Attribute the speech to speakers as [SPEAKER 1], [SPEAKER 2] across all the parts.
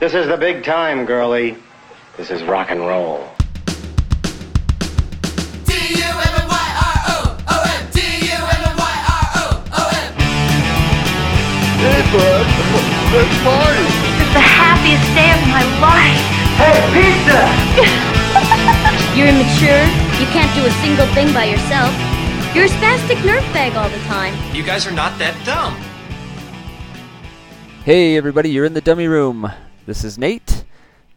[SPEAKER 1] This is the big time, girlie. This is rock and roll.
[SPEAKER 2] Hey, bud. Let's party.
[SPEAKER 3] It's the happiest day of my life. Hey, pizza!
[SPEAKER 4] You're immature. You can't do a single thing by yourself. You're a spastic nerve bag all the time.
[SPEAKER 5] You guys are not that dumb.
[SPEAKER 6] Hey everybody, you're in the dummy room. This is Nate.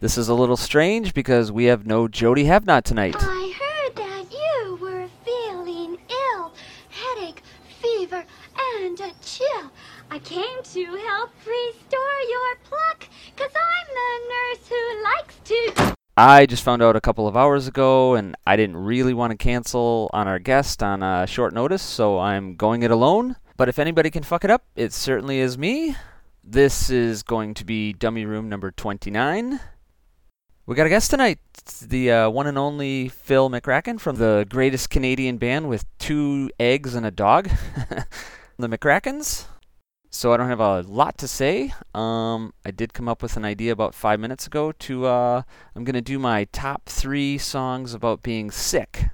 [SPEAKER 6] This is a little strange because we have no Jody Have Not tonight.
[SPEAKER 7] I heard that you were feeling ill. Headache, fever, and a chill. I came to help restore your pluck, cause I'm the nurse who likes to.
[SPEAKER 6] I just found out a couple of hours ago and I didn't really want to cancel on our guest on uh, short notice, so I'm going it alone. But if anybody can fuck it up, it certainly is me. This is going to be dummy room number 29. We got a guest tonight. It's the uh, one and only Fil McRackin from the greatest Canadian band with two eggs and a dog, the McRackins. So I don't have a lot to say. Um, I did come up with an idea about five minutes ago to uh, I'm gonna do my top three songs about being sick.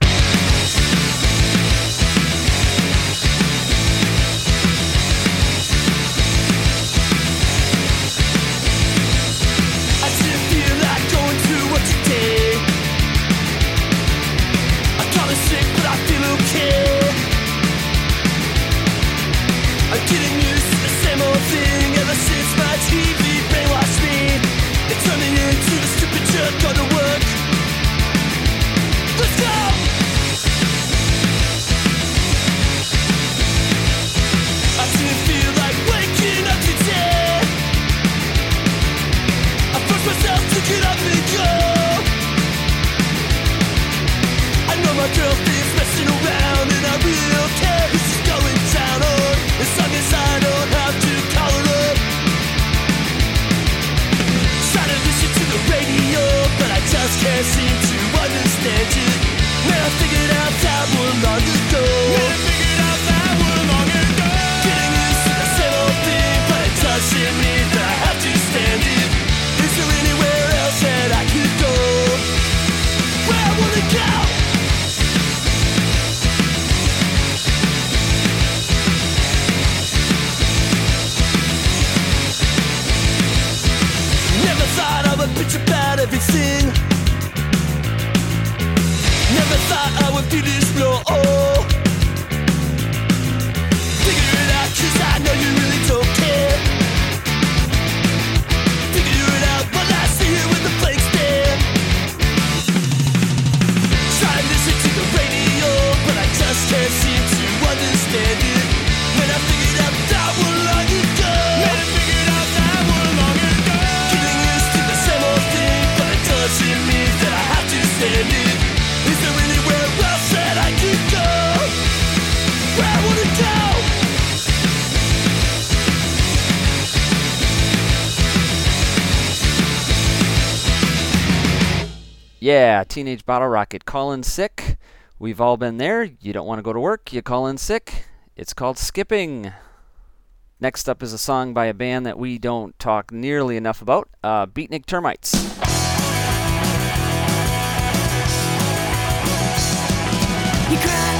[SPEAKER 6] Yeah, Teenage Bottle Rocket. Call in sick. We've all been there. You don't want to go to work, you call in sick. It's called skipping. Next up is a song by a band that we don't talk nearly enough about uh, Beatnik Termites.
[SPEAKER 8] You cry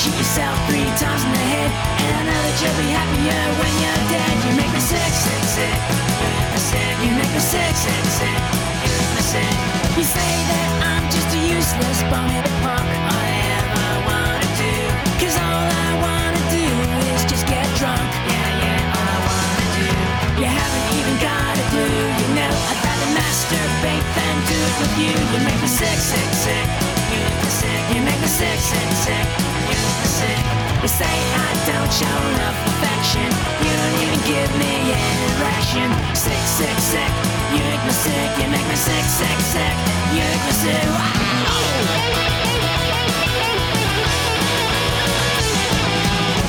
[SPEAKER 8] shoot yourself three times in the head, and I know that you'll be happier when you're dead. You make me sick, sick, sick. Me sick. You make me sick, sick, sick. Me sick. You say that I'm just a useless bum of the punk. All I wanna do, 'cause all I wanna do is just get drunk. Yeah, yeah, all I wanna do. You haven't even got a clue, you know. I'd rather masturbate than do it with you. You make me sick, sick, sick. You make me sick. Sick, sick, sick. You say I don't show enough affection. You don't even give me an erection. Sick, sick, sick. You make me sick. You make me sick, sick, sick. You make me sick. Wow.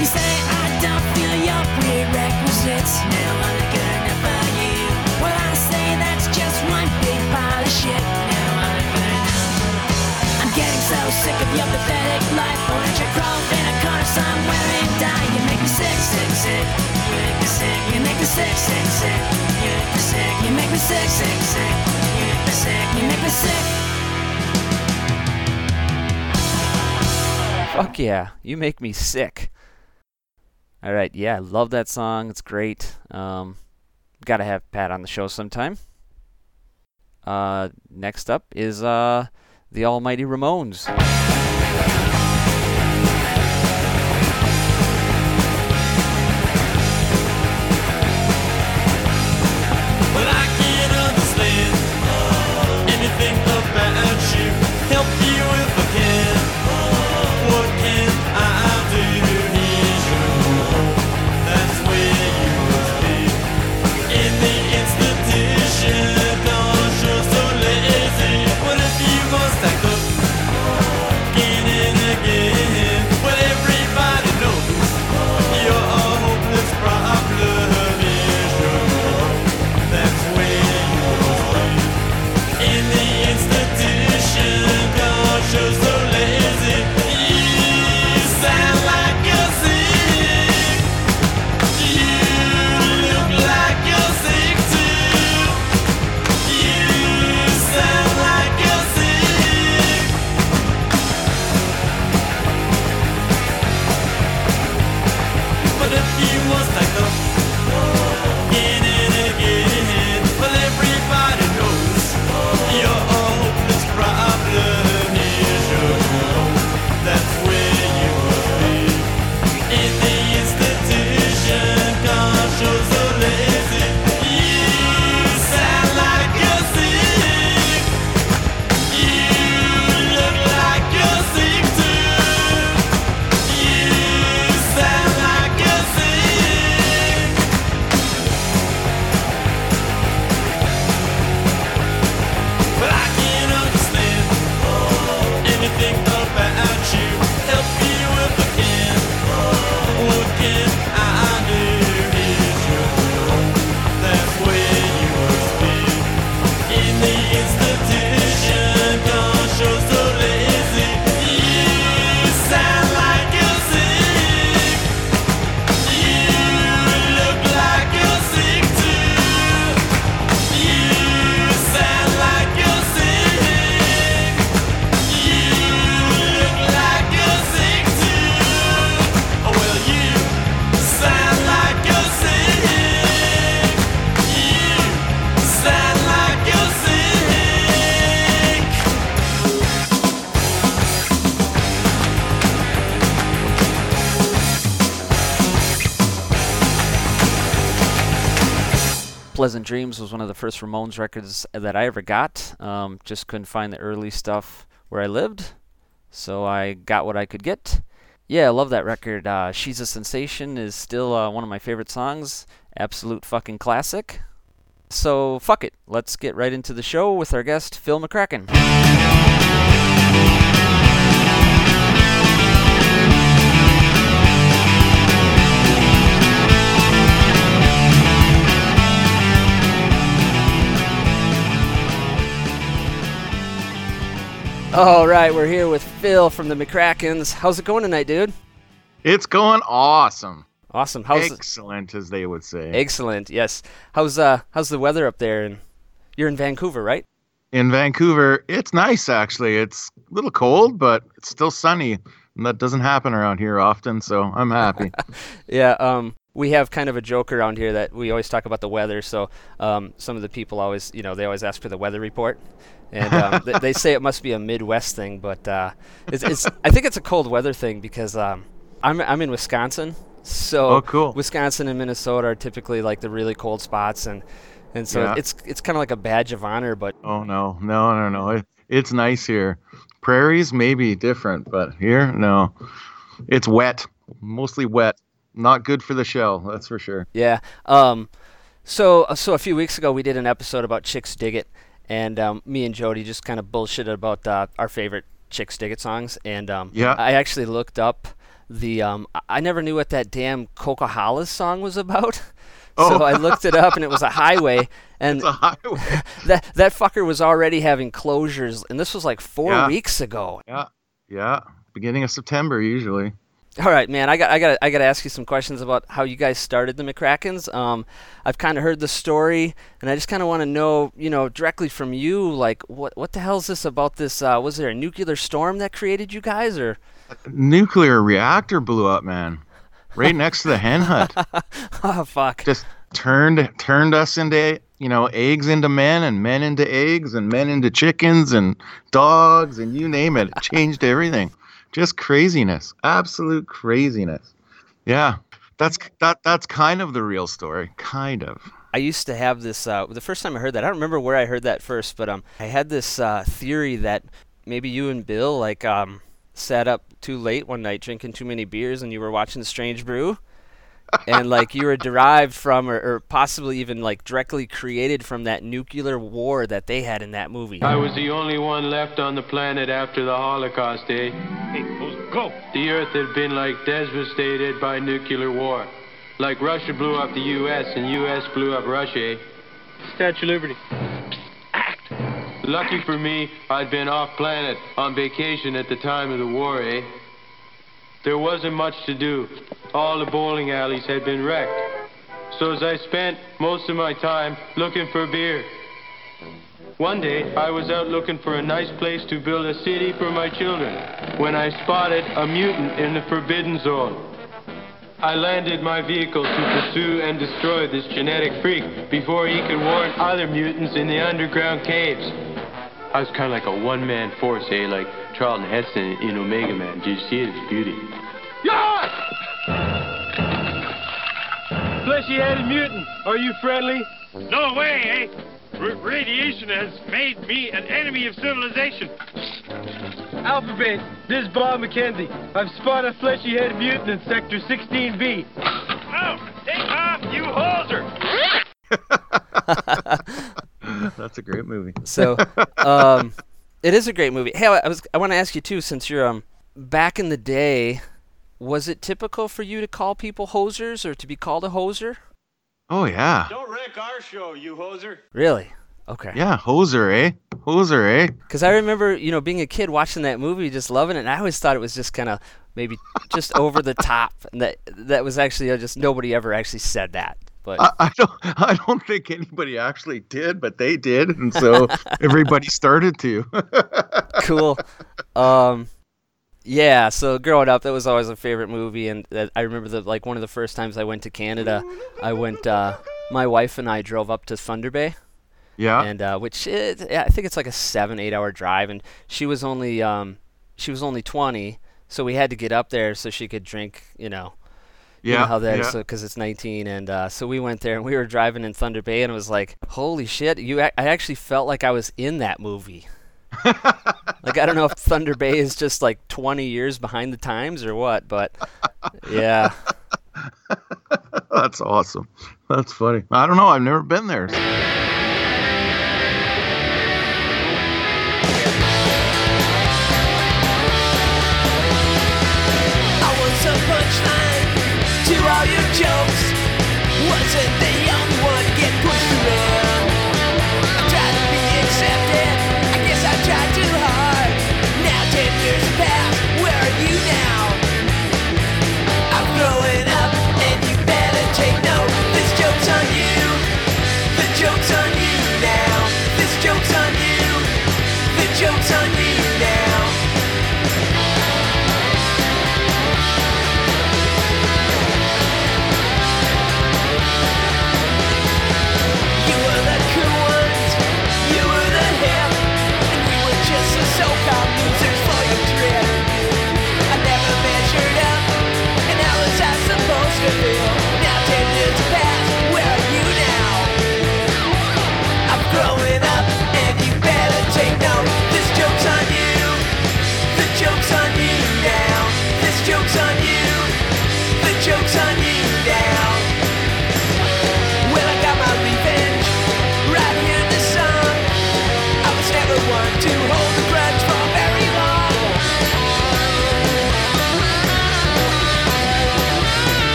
[SPEAKER 8] You say I don't feel your prerequisites. No, I'm good enough for you. Well, I say that's just one big pile of shit. Getting so sick of your pathetic life. Don't you crawl in a corner somewhere and die? You make me sick, sick, sick. You make me sick. You make me sick, sick, sick. You make me sick. You make me sick, sick, sick. You make me sick. You make me sick.
[SPEAKER 9] Fuck yeah, you make me sick. All right, yeah, I love that song. It's great. Um, gotta have Pat on the show sometime. Uh, next up is uh, the Almighty Ramones. Pleasant Dreams was one of the first Ramones records that I ever got. Um, just couldn't find the early stuff where I lived, so I got what I could get. Yeah, I love that record. Uh, She's a Sensation is still uh, one of my favorite songs. Absolute fucking classic. So, fuck it. Let's get right into the show with our guest, Fil McRackin. All right, we're here with Fil from the McRackins. How's it going tonight, dude?
[SPEAKER 10] It's going awesome.
[SPEAKER 9] Awesome. How's
[SPEAKER 10] Excellent, as they would say.
[SPEAKER 9] excellent? Yes. How's uh how's the weather up there? And you're in Vancouver, right?
[SPEAKER 10] In Vancouver, it's nice actually. It's a little cold, but it's still sunny. And that doesn't happen around here often, so I'm happy.
[SPEAKER 9] Yeah. Um, we have kind of a joke around here that we always talk about the weather. So um, some of the people always, you know, they always ask for the weather report, and um, th- they say it must be a Midwest thing, but uh, it's, it's I think it's a cold weather thing because um, I'm I'm in Wisconsin, so
[SPEAKER 10] Oh, cool.
[SPEAKER 9] Wisconsin and Minnesota are typically like the really cold spots, and and so
[SPEAKER 10] Yeah.
[SPEAKER 9] it's it's kind of like a badge of honor. But
[SPEAKER 10] oh no, no, no, no. It, it's nice here. Prairies may be different, but here, no. It's wet, mostly wet. Not good for the shell, that's for sure.
[SPEAKER 9] Yeah. Um, so so a few weeks ago we did an episode about Chixdiggit, and um, me and Jody just kind of bullshitted about uh, our favorite Chixdiggit songs, and um,
[SPEAKER 10] Yeah.
[SPEAKER 9] I actually looked up the um, I- never knew what that damn Coquihalla song was about.
[SPEAKER 10] Oh.
[SPEAKER 9] So I looked it up, and it was a highway, and
[SPEAKER 10] It's a highway.
[SPEAKER 9] that that fucker was already having closures, and this was like four
[SPEAKER 10] Yeah.
[SPEAKER 9] weeks ago.
[SPEAKER 10] yeah. Yeah, beginning of September usually.
[SPEAKER 5] All right, man. I got, I got, I got to ask you some questions about how you guys started the McRackins. Um, I've kind of heard the story, and I just kind of want to know, you know, directly from you, like, what, what the hell is this about? This uh, was there a nuclear storm that created you guys, or?
[SPEAKER 10] Nuclear reactor blew up, man, right next to the hen hut.
[SPEAKER 5] oh fuck!
[SPEAKER 10] Just turned turned us into you know eggs into men and men into eggs and men into chickens and dogs and you name it. It changed everything. Just craziness, absolute craziness. Yeah, that's that that's kind of the real story, kind of.
[SPEAKER 5] I used to have this. Uh, the first time I heard that, I don't remember where I heard that first, but um, I had this uh, theory that maybe you and Bill like um, sat up too late one night drinking too many beers, and you were watching Strange Brew, and like you were derived from, or, or possibly even like directly created from that nuclear war that they had in that movie.
[SPEAKER 11] I was the only one left on the planet after the Holocaust, eh?
[SPEAKER 12] Hey, go!
[SPEAKER 11] The Earth had been like devastated by nuclear war. Like Russia blew up the U.S. and U.S. blew up Russia, eh?
[SPEAKER 12] Statue of Liberty. Act.
[SPEAKER 11] Lucky for me, I'd been off planet on vacation at the time of the war, eh? There wasn't much to do. All the bowling alleys had been wrecked. So as I spent most of my time looking for beer. One day, I was out looking for a nice place to build a city for my children when I spotted a mutant in the Forbidden Zone. I landed my vehicle to pursue and destroy this genetic freak before he could warn other mutants in the underground caves. I was kind of like a one-man force, eh? Like Charlton Heston in Omega Man. Did you see it? It's beauty. Fleshy-headed mutant, are you friendly?
[SPEAKER 12] No way, eh? R- radiation has made me an enemy of civilization.
[SPEAKER 11] Alphabet, this is Bob McKenzie. I've spotted a fleshy-headed mutant in Sector 16B.
[SPEAKER 12] Oh, take off, you hoser!
[SPEAKER 10] That's a great movie.
[SPEAKER 5] So, um, it is a great movie. Hey, I was I want to ask you too, since you're um back in the day, was it typical for you to call people hosers or to be called a hoser?
[SPEAKER 10] Oh yeah,
[SPEAKER 12] Don't wreck our show, you hoser.
[SPEAKER 5] Really? Okay.
[SPEAKER 10] yeah, hoser, eh? Hoser, eh?
[SPEAKER 5] Because I remember, you know, being a kid watching that movie, just loving it. And I always thought it was just kind of maybe just over the top, and that that was actually uh, just nobody ever actually said that. But
[SPEAKER 10] I, I don't I don't think anybody actually did, but they did, and so everybody started to.
[SPEAKER 5] cool. Um, yeah. So growing up, that was always a favorite movie, and that I remember that like one of the first times I went to Canada, I went. Uh, my wife and I drove up to Thunder Bay.
[SPEAKER 10] yeah.
[SPEAKER 5] and uh, which is, I think it's like a seven eight hour drive, and she was only um, she was only twenty, so we had to get up there so she could drink, you know. You know
[SPEAKER 10] Yeah,
[SPEAKER 5] how that
[SPEAKER 10] yeah.
[SPEAKER 5] because it's 19, and uh, so we went there and we were driving in Thunder Bay, and it was like, holy shit! You, I actually felt like I was in that movie. like I don't know if Thunder Bay is just like 20 years behind the times or what, but yeah,
[SPEAKER 10] That's awesome. That's funny. I don't know. I've never been there.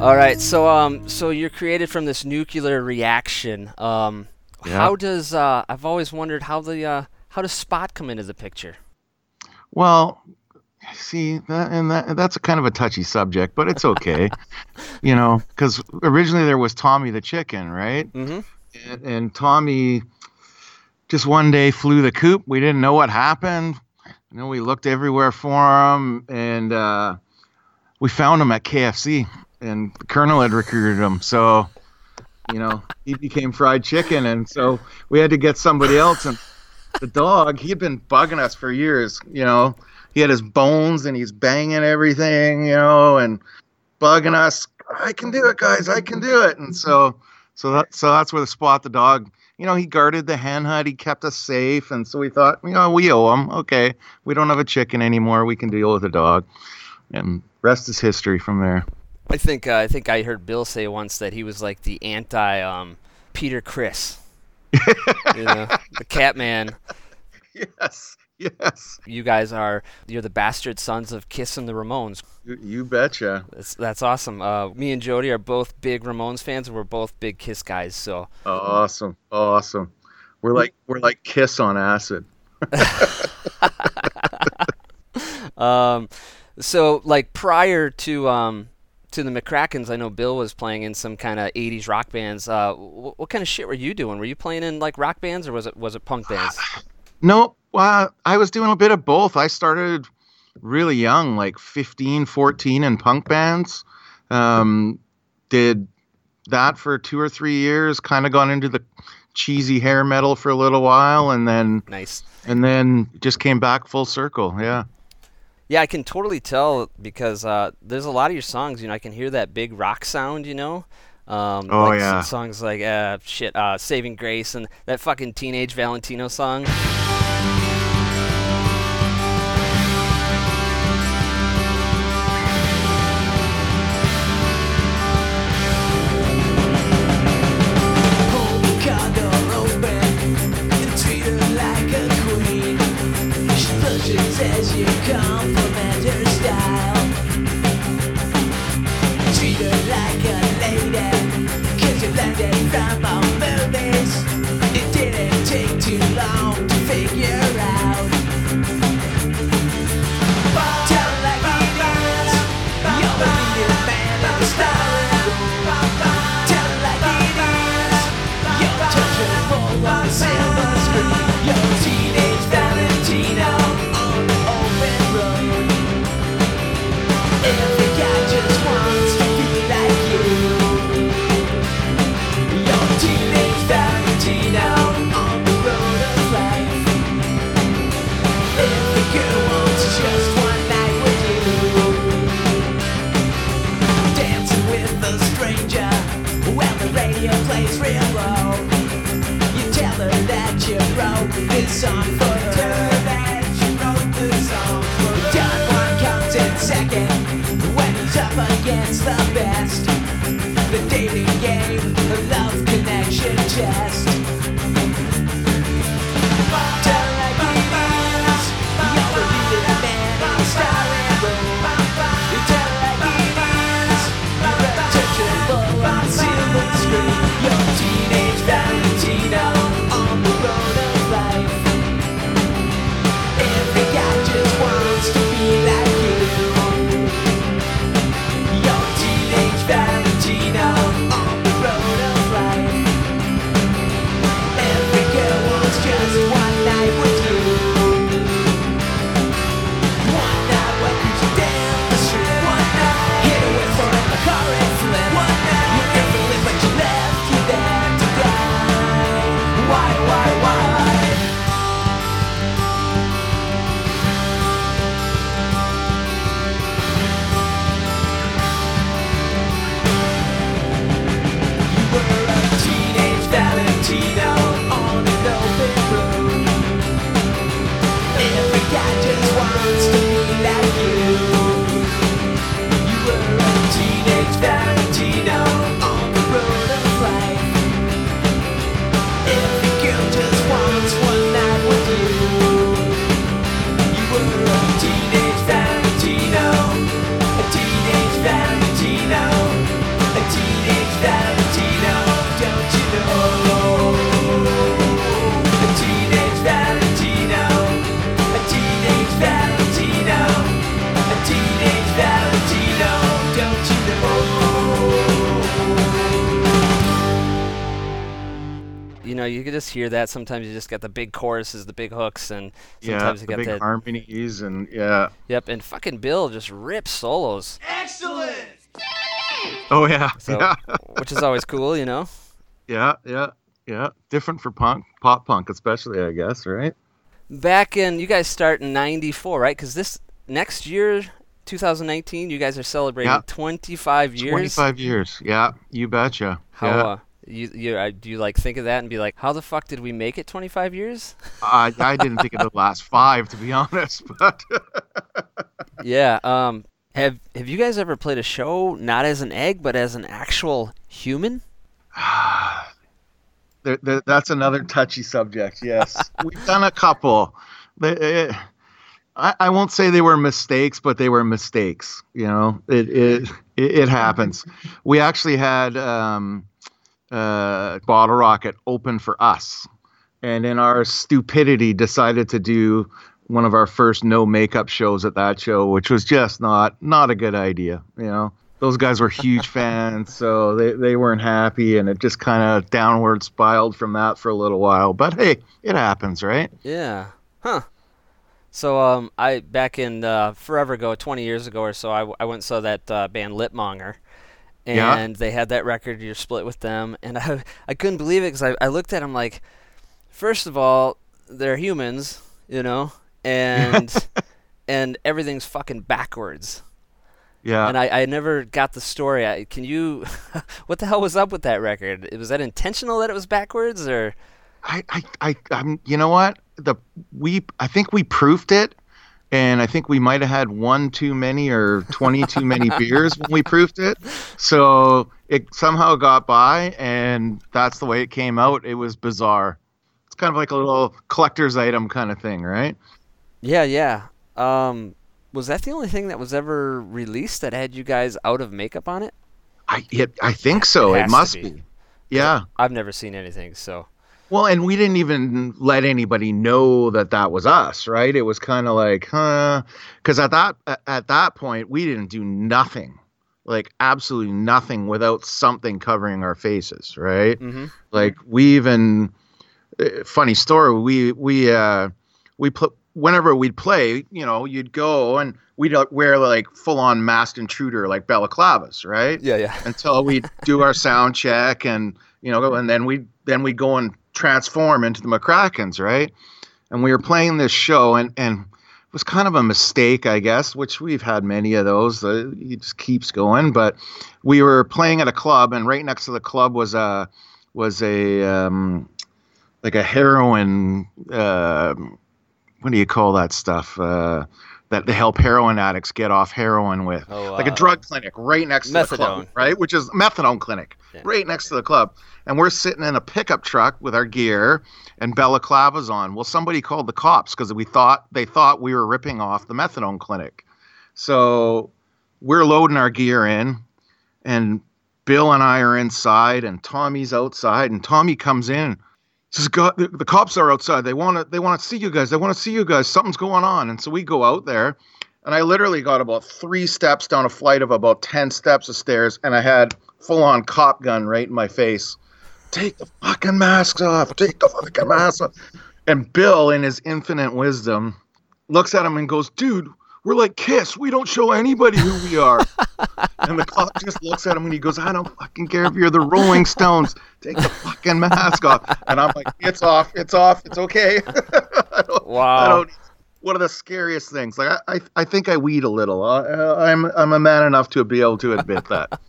[SPEAKER 13] All right, so um, so you're created from this nuclear reaction. Um,
[SPEAKER 10] Yeah.
[SPEAKER 13] how does uh, I've always wondered how the uh, how does Spot come into the picture?
[SPEAKER 10] Well, see, that, and that, that's a kind of a touchy subject, but it's okay. you know, because originally there was Tommy the chicken, right?
[SPEAKER 13] Mm-hmm.
[SPEAKER 10] And, and Tommy just one day flew the coop. We didn't know what happened. You know, we looked everywhere for him, and uh, we found him at KFC, and the Colonel had recruited him. So, you know, he became fried chicken, and so we had to get somebody else. And the dog, he had been bugging us for years. You know, he had his bones, and he's banging everything. You know, and bugging us. I can do it, guys. I can do it. And so, so that so that's where the spot the dog. You know, he guarded the hen hut. He kept us safe, and so we thought, you know, we owe him. Okay, we don't have a chicken anymore. We can deal with a dog, and rest is history from there.
[SPEAKER 13] I think uh, I think I heard Bill say once that he was like the anti um, Peter Criss, you know, the Catman.
[SPEAKER 10] Yes, yes.
[SPEAKER 13] You guys are you're the bastard sons of Kiss and the Ramones.
[SPEAKER 10] You, you betcha.
[SPEAKER 13] That's that's awesome. Uh, me and Jody are both big Ramones fans, and we're both big Kiss guys. So
[SPEAKER 10] Awesome, awesome. We're like we're like Kiss on acid.
[SPEAKER 13] um, so like prior to um to the McRackins, I know Bill was playing in some kind of '80s rock bands. Uh, wh- what kind of shit were you doing? Were you playing in like rock bands, or was it was it punk bands?
[SPEAKER 10] No, well, I was doing a bit of both. I started really young, like 15, 14 in punk bands. Um, did that for two or three years, kind of gone into the cheesy hair metal for a little while and then
[SPEAKER 13] Nice.
[SPEAKER 10] and then just came back full circle. Yeah.
[SPEAKER 13] Yeah, I can totally tell because uh, there's a lot of your songs. You know, I can hear that big rock sound. You know. Um,
[SPEAKER 10] Oh,
[SPEAKER 13] like
[SPEAKER 10] yeah.
[SPEAKER 13] songs like uh, shit, uh, "Saving Grace" and that fucking Teenage Valentino song.
[SPEAKER 5] Hear that. Sometimes you just got the big choruses, the big hooks, and
[SPEAKER 10] Yeah,
[SPEAKER 5] sometimes you
[SPEAKER 10] get
[SPEAKER 5] the
[SPEAKER 10] big
[SPEAKER 5] that.
[SPEAKER 10] harmonies and yeah.
[SPEAKER 5] Yep, and fucking Bill just rips solos. Excellent.
[SPEAKER 10] Oh yeah,
[SPEAKER 5] So,
[SPEAKER 10] yeah,
[SPEAKER 5] which is always cool, you know.
[SPEAKER 10] yeah, yeah, yeah. Different for punk, pop punk especially, I guess, right?
[SPEAKER 5] Back in, you guys start in '94, right? Because this next year, 2019, you guys are celebrating
[SPEAKER 10] Yeah.
[SPEAKER 5] 25 years.
[SPEAKER 10] Twenty-five years. Yeah, you betcha.
[SPEAKER 5] How
[SPEAKER 10] yeah.
[SPEAKER 5] uh, you you uh, do you like think of that and be like, how the fuck did we make it 25 years?
[SPEAKER 10] I, I didn't think of the last five to be honest, but
[SPEAKER 5] yeah. Um. Have Have you guys ever played a show not as an egg but as an actual human?
[SPEAKER 10] there, there, that's another touchy subject. Yes, we've done a couple. They, I, I won't say they were mistakes, but they were mistakes. You know, it it it, it happens. We actually had um, uh, Bottle Rocket open for us, and in our stupidity, decided to do one of our first no makeup shows at that show, which was just not not a good idea. You know, those guys were huge fans, so they, they weren't happy, and it just kind of downward spiraled from that for a little while. But hey, it happens, right?
[SPEAKER 5] Yeah. Huh. So um, I back in uh, forever ago, 20 years ago or so, I, I went and saw that uh, band Lipmonger,
[SPEAKER 10] Yeah.
[SPEAKER 5] and they had that record. You're split with them, and I I couldn't believe it because I I looked at them like, first of all, they're humans, you know, and and everything's fucking backwards.
[SPEAKER 10] Yeah.
[SPEAKER 5] And I, I never got the story. I, can you, what the hell was up with that record? Was that intentional that it was backwards or?
[SPEAKER 10] I, I, I, I'm, you know what? The we, I think we proofed it, and I think we might have had one too many or twenty too many beers when we proofed it. So it somehow got by, and that's the way it came out. It was bizarre. It's kind of like a little collector's item kind of thing, right?
[SPEAKER 5] Yeah, yeah. Um, was that the only thing that was ever released that had you guys out of makeup on it?
[SPEAKER 10] I, it, I think so.
[SPEAKER 5] It
[SPEAKER 10] It, must
[SPEAKER 5] be.
[SPEAKER 10] be. Yeah.
[SPEAKER 5] I've never seen anything, so.
[SPEAKER 10] Well, and we didn't even let anybody know that that was us, right? It was kind of like, huh? Because at that at that point, we didn't do nothing, like absolutely nothing, without something covering our faces, right?
[SPEAKER 5] Mhm.
[SPEAKER 10] Like we even, uh, funny story, we we uh we put whenever we'd play, you know, you'd go and we'd uh, wear like full on masked intruder like balaclavas, right?
[SPEAKER 5] Yeah, yeah.
[SPEAKER 10] Until we'd do our sound check and you know, and then we then we go and transform into the McRackins, right? And we were playing this show and and it was kind of a mistake, I guess, which we've had many of those. Uh, it just keeps going, but we were playing at a club, and right next to the club was a was a um, like a heroin. Uh, what do you call that stuff? Uh, that they help heroin addicts get off heroin with,
[SPEAKER 5] Oh,
[SPEAKER 10] like a drug clinic right next to the club, right? Which is methadone clinic right next to the club. And we're sitting in a pickup truck with our gear and balaclavas on. Well, somebody called the cops because we thought they thought we were ripping off the methadone clinic. So we're loading our gear in, and Bill and I are inside, and Tommy's outside, and Tommy comes in. Says, "God, the, the cops are outside. They want to. They want to see you guys. They want to see you guys. Something's going on." And so we go out there, and I literally got about three steps down a flight of about ten steps of stairs, and I had full on cop gun right in my face. Take the fucking masks off. Take the fucking masks off. And Bill, in his infinite wisdom, looks at him and goes, "Dude, we're like Kiss. We don't show anybody who we are." and the cop just looks at him and he goes, "I don't fucking care if you're the Rolling Stones. Take the fucking mask off." And I'm like, "It's off. It's off. It's okay." I
[SPEAKER 5] Wow.
[SPEAKER 10] I don't. One of the scariest things. Like I, I, I think I weed a little. I, I'm, I'm a man enough to be able to admit that.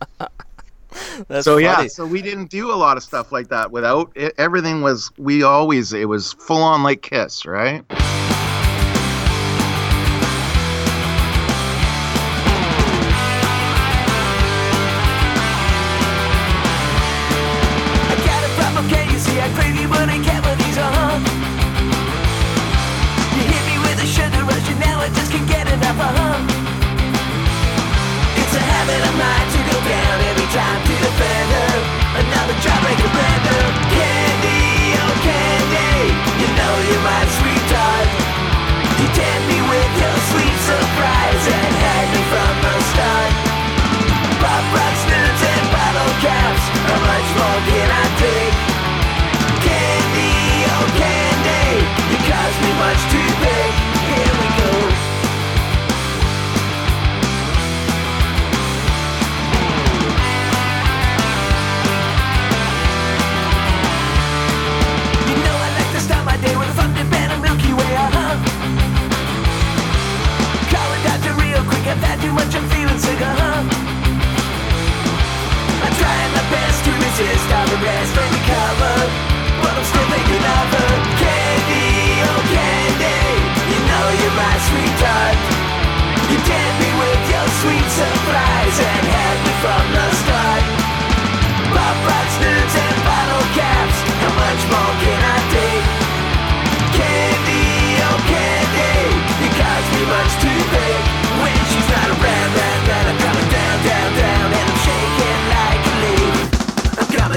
[SPEAKER 5] That's
[SPEAKER 10] so yeah,
[SPEAKER 5] funny.
[SPEAKER 10] so we didn't do a lot of stuff like that without it, everything was we always it was full on like Kiss, right?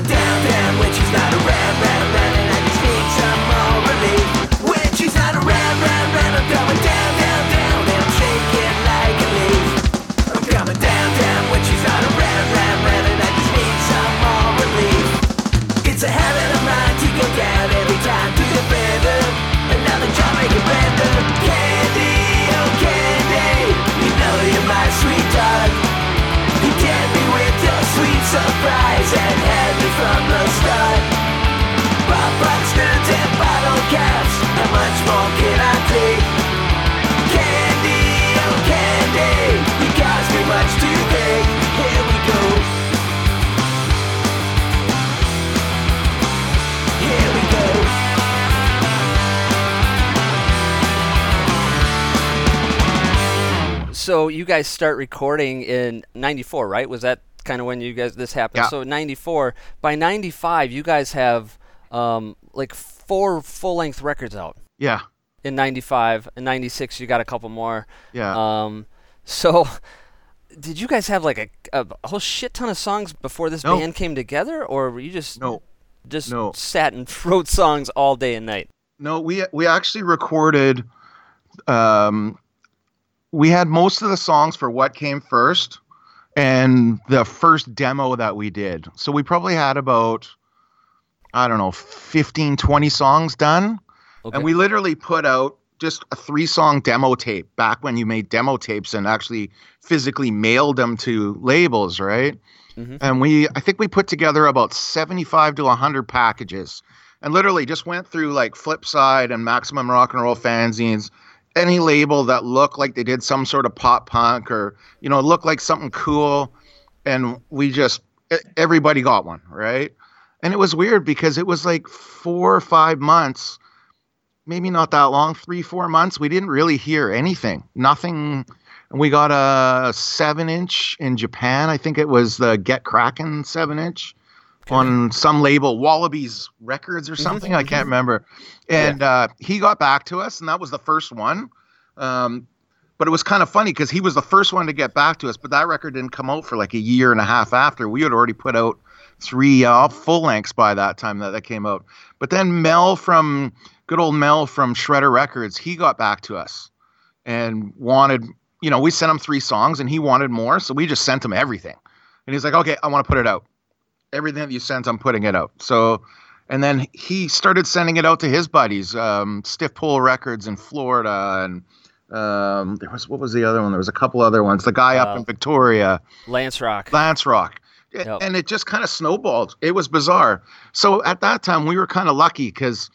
[SPEAKER 8] down, down which is not a from the Pop and bottle caps How much more can I take? Candy, oh candy You me much Here we go Here we go
[SPEAKER 5] So you guys start recording in 94, right? Was that kind of when you guys this happened?
[SPEAKER 10] Yeah.
[SPEAKER 5] So '94. By '95, you guys have um, like four full-length records out.
[SPEAKER 10] Yeah.
[SPEAKER 5] In '95 and '96, you got a couple more.
[SPEAKER 10] Yeah.
[SPEAKER 5] Um, so. Did you guys have like a, a, a whole shit ton of songs before this
[SPEAKER 10] No.
[SPEAKER 5] band came together, or were you just
[SPEAKER 10] No.
[SPEAKER 5] just
[SPEAKER 10] No.
[SPEAKER 5] sat and wrote songs all day and night?
[SPEAKER 10] No, we we actually recorded. Um, we had most of the songs for what came first, and the first demo that we did. So we probably had about, I don't know, 15, 20 songs done,
[SPEAKER 5] Okay.
[SPEAKER 10] and we literally put out just a three song demo tape back when you made demo tapes and actually physically mailed them to labels, right?
[SPEAKER 5] Mhm.
[SPEAKER 10] And we, I think we put together about 75 to 100 packages and literally just went through like Flipside and Maximum Rock and Roll fanzines, any label that looked like they did some sort of pop punk or, you know, looked like something cool. And we just, everybody got one, right? And it was weird because it was like four or five months, maybe not that long, three, four months. We didn't really hear anything, nothing. We got a seven inch in Japan. I think it was the Get Kraken seven inch on some label, Wallabies Records or something. I can't remember. And uh, he got back to us, and that was the first one. Um, but it was kind of funny because he was the first one to get back to us, but that record didn't come out for like a year and a half after. We had already put out three uh, full lengths by that time that that came out. But then Mel from good old Mel from Shredder Records, he got back to us and wanted, you know, we sent him three songs and he wanted more, so we just sent him everything. And he's like, "Okay, I want to put it out. Everything that you sent, I'm putting it out." So, and then he started sending it out to his buddies, um, Stiff Pole Records in Florida, and um, there was what was the other one? There was a couple other ones. The guy up
[SPEAKER 5] Uh,
[SPEAKER 10] in Victoria,
[SPEAKER 5] Lance Rock.
[SPEAKER 10] Lance Rock.
[SPEAKER 5] Yep.
[SPEAKER 10] And it just kind of snowballed. It was bizarre. So at that time, we were kind of lucky because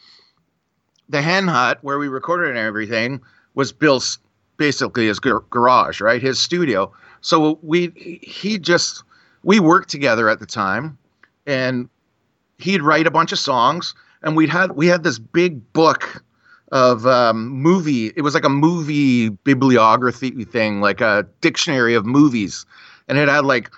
[SPEAKER 10] the hen hut where we recorded and everything was Bill's basically his gar- garage, right? His studio. So we he just we worked together at the time, and he'd write a bunch of songs, and we'd had we had this big book of um, movie. It was like a movie bibliography thing, like a dictionary of movies, and it had like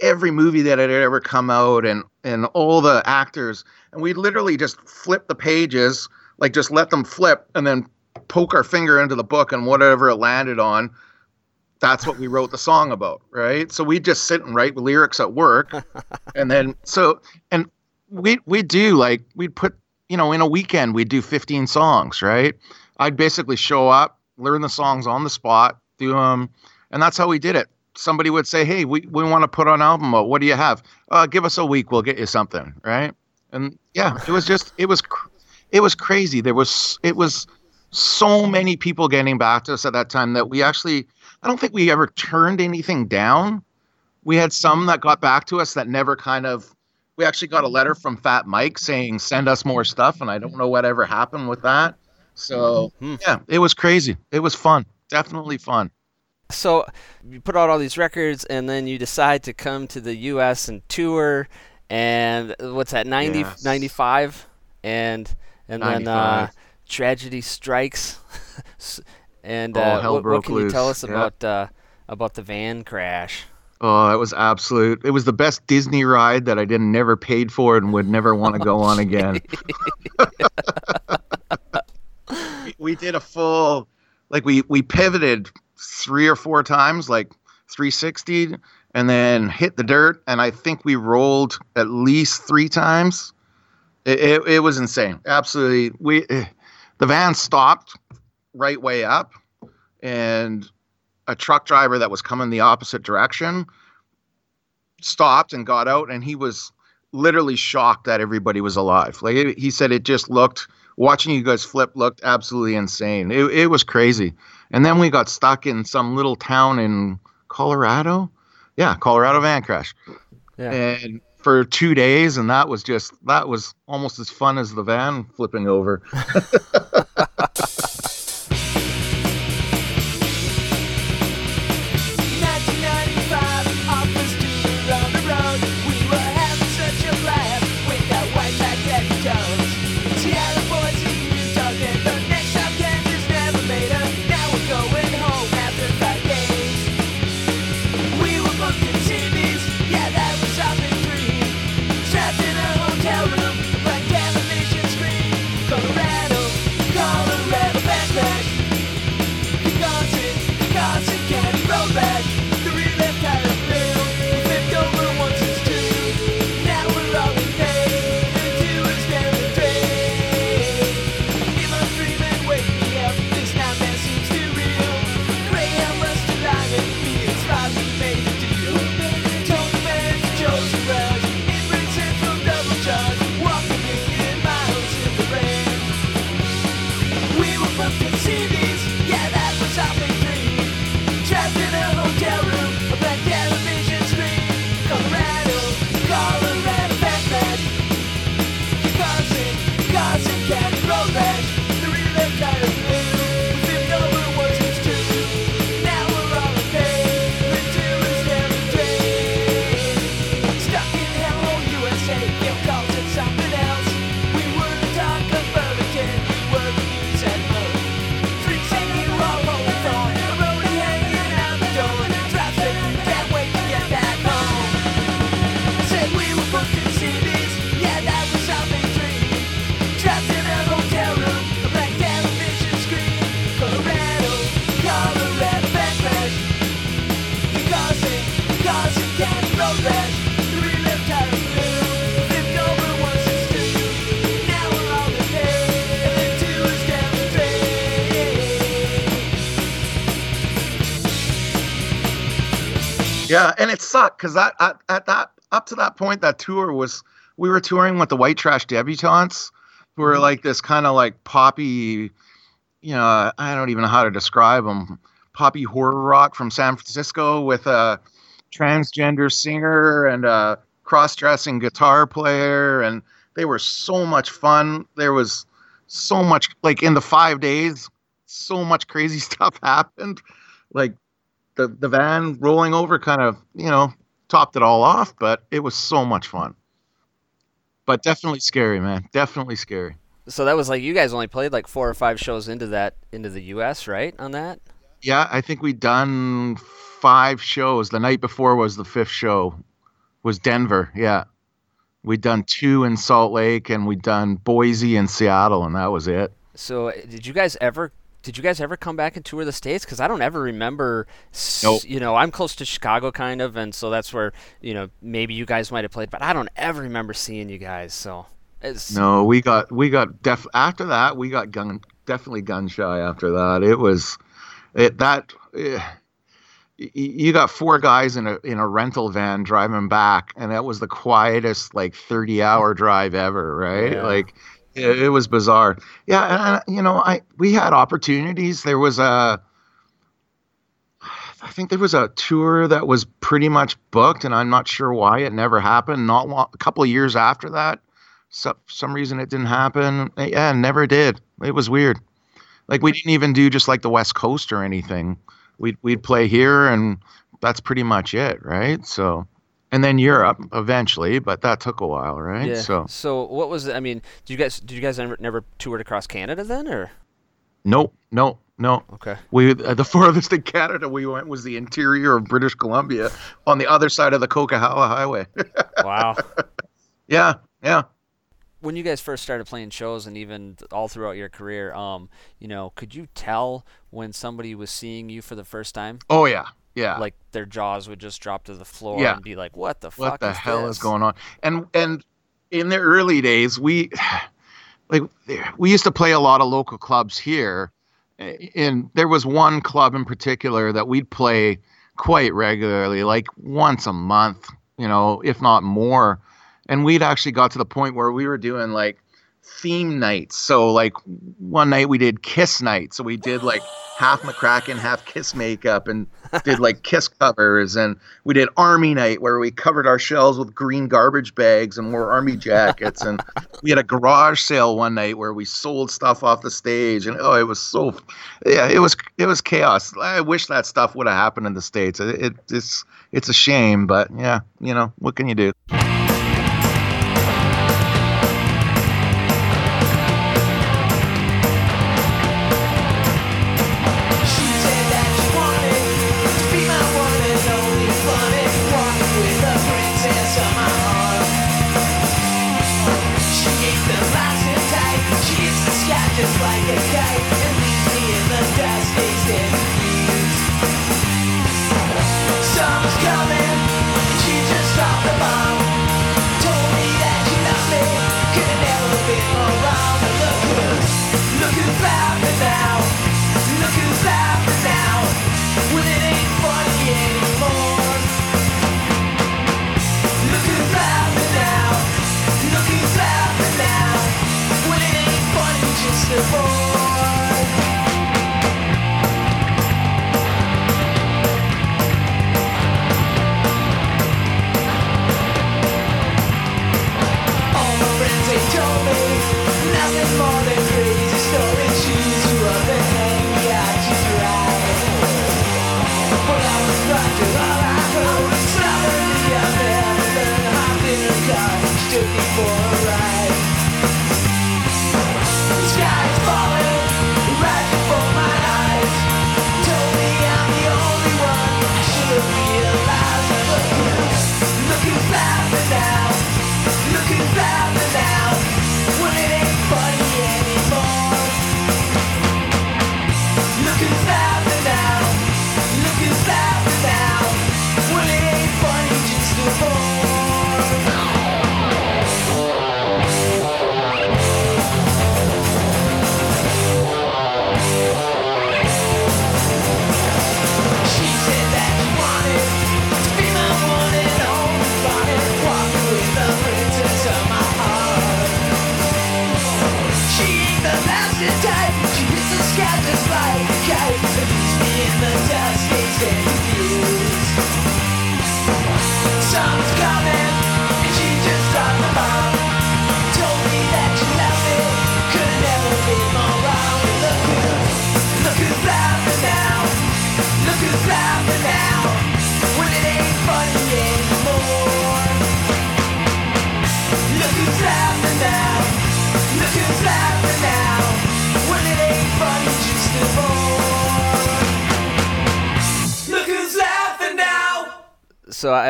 [SPEAKER 10] every movie that had ever come out and and all the actors and we'd literally just flip the pages like just let them flip and then poke our finger into the book and whatever it landed on that's what we wrote the song about right? So we'd just sit and write lyrics at work. And then so and we we do like we'd put you know in a weekend we'd do 15 songs right? I'd basically show up learn the songs on the spot do them and that's how we did it. Somebody would say hey we, we want to put on album out. what do you have? Uh, give us a week we'll get you something right? And yeah it was just it was cr- it was crazy. There was it was so many people getting back to us at that time that we actually i don't think we ever turned anything down we had some that got back to us that never kind of we actually got a letter from fat mike saying send us more stuff and i don't know whatever happened with that so yeah it was crazy it was fun definitely fun
[SPEAKER 5] So you put out all these records, and then you decide to come to the U.S. and tour. And what's that? 90,
[SPEAKER 10] Yes.
[SPEAKER 5] 95? and and then uh, tragedy strikes. And
[SPEAKER 10] Oh,
[SPEAKER 5] uh, what, what can you tell
[SPEAKER 10] loose,
[SPEAKER 5] us
[SPEAKER 10] yeah.
[SPEAKER 5] about uh, about the van crash?
[SPEAKER 10] Oh, that was absolute. It was the best Disney ride that I didn't never paid for and would never want to go on again. we, we did a full, like we we pivoted three or four times, like 360, and then hit the dirt, and I think we rolled at least three times. It, it, it was insane, absolutely. We eh, the van stopped right way up, and a truck driver that was coming the opposite direction stopped and got out and he was literally shocked that everybody was alive. Like it, he said it just looked watching you guys flip looked absolutely insane. It, it was crazy. And then we got stuck in some little town in colorado. Yeah colorado van crash.
[SPEAKER 5] Yeah.
[SPEAKER 10] and for two days and that was just that was almost as fun as the van flipping over Yeah, and it sucked because that at, at that up to that point, that tour was we were touring with the White Trash Debutantes, who were like this kind of like poppy, you know, I don't even know how to describe them, poppy horror rock from San Francisco with a transgender singer and a cross-dressing guitar player, and they were so much fun. There was so much like in the five days, so much crazy stuff happened, like the the van rolling over kind of you know topped it all off but it was so much fun but definitely scary man definitely scary
[SPEAKER 5] So that was like you guys only played like four or five shows into that into the U.S. right on that.
[SPEAKER 10] yeah i think we done five shows the night before was the fifth show was denver yeah we'd done two in salt lake and we'd done boise and seattle and that was it
[SPEAKER 5] So uh, did you guys ever? Did you guys ever come back and tour the states? Because I don't ever remember.
[SPEAKER 10] Nope.
[SPEAKER 5] You know, I'm close to Chicago, kind of, and so that's where you know maybe you guys might have played, but I don't ever remember seeing you guys. So it's
[SPEAKER 10] No, we got we got def after that we got gun definitely gun shy after that. It was it that eh, y- you got four guys in a in a rental van driving back and that was the quietest like 30 hour drive ever, right?
[SPEAKER 5] Yeah.
[SPEAKER 10] Like it, it was bizarre. Yeah, and you know, I we had opportunities. There was a I think there was a tour that was pretty much booked, and I'm not sure why it never happened. Not long, a couple of years after that, so, some reason it didn't happen. Yeah, never did. It was weird. Like we didn't even do just like the West Coast or anything. We'd we'd play here, and that's pretty much it, right? So, and then Europe eventually, but that took a while, right?
[SPEAKER 5] yeah.
[SPEAKER 10] So,
[SPEAKER 5] So what was it? I mean, did you guys did you guys never, never toured across Canada then, or
[SPEAKER 10] nope, no, no.
[SPEAKER 5] okay?
[SPEAKER 10] We uh, the furthest in Canada we went was the interior of British Columbia on the other side of the Coquihalla Highway.
[SPEAKER 5] Wow.
[SPEAKER 10] yeah, yeah.
[SPEAKER 5] When you guys first started playing shows and even all throughout your career, um, you know, could you tell when somebody was seeing you for the first time?
[SPEAKER 10] Oh yeah, yeah.
[SPEAKER 5] Like their jaws would just drop to the floor
[SPEAKER 10] Yeah.
[SPEAKER 5] and be like, "What the
[SPEAKER 10] what
[SPEAKER 5] fuck
[SPEAKER 10] the
[SPEAKER 5] is
[SPEAKER 10] hell
[SPEAKER 5] this?"
[SPEAKER 10] is going on? And and in the early days, we like we used to play a lot of local clubs here, and there was one club in particular that we'd play quite regularly, like once a month, you know, if not more. And we'd actually got to the point where we were doing like theme nights. So like one night we did Kiss night. So we did like half McRackin, half Kiss makeup, and did like Kiss covers. And we did Army night where we covered our shells with green garbage bags and wore Army jackets. and we had a garage sale one night where we sold stuff off the stage. And oh, it was so yeah, it was it was chaos. I wish that stuff would have happened in the states. It, it it's it's a shame, but yeah, you know what can you do?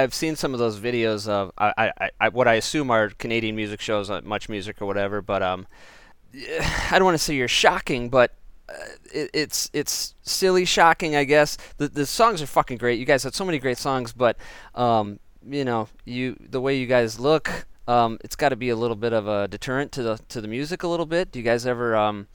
[SPEAKER 5] I've seen some of those videos of I, I, I- what I assume are Canadian music shows, uh, Much Music or whatever. But um, I don't want to say you're shocking, but uh, it, it's it's silly shocking, I guess. The the songs are fucking great. You guys had so many great songs, but um, you know, you the way you guys look, um, it's got to be a little bit of a deterrent to the to the music a little bit. Do you guys ever um,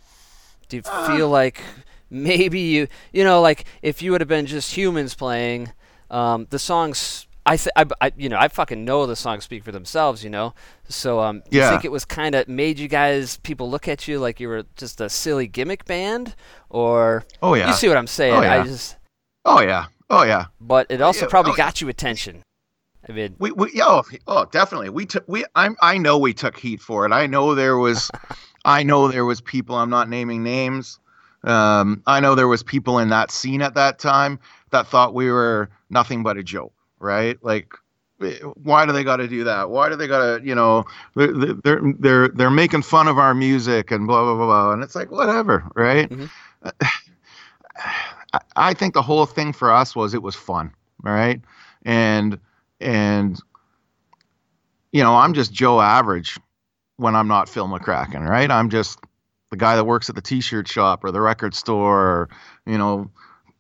[SPEAKER 5] do you feel like maybe you you know like if you would have been just humans playing um, the songs I, th- I, I you know I fucking know the songs speak for themselves you know so um do you think it was kind of made you guys people look at you like you were just a silly gimmick band or
[SPEAKER 10] Oh yeah.
[SPEAKER 5] you see what I'm saying
[SPEAKER 10] Oh,
[SPEAKER 5] I
[SPEAKER 10] yeah.
[SPEAKER 5] just
[SPEAKER 10] Oh yeah. Oh yeah.
[SPEAKER 5] but it also
[SPEAKER 10] Yeah,
[SPEAKER 5] probably
[SPEAKER 10] oh,
[SPEAKER 5] got you attention I mean
[SPEAKER 10] We, we oh, oh definitely we took we I'm I know we took heat for it. I know there was I know there was people I'm not naming names. Um, I know there was people in that scene at that time that thought we were nothing but a joke, right? Like eh, why do they got to do that? Why do they got to, you know, they're, they're they're they're making fun of our music and blah blah blah blah. And it's like whatever, right?
[SPEAKER 5] Mhm.
[SPEAKER 10] I, I think the whole thing for us was it was fun, right? And and you know, I'm just Joe Average when I'm not Fil McRackin, right? I'm just the guy that works at the t-shirt shop or the record store, or, you know,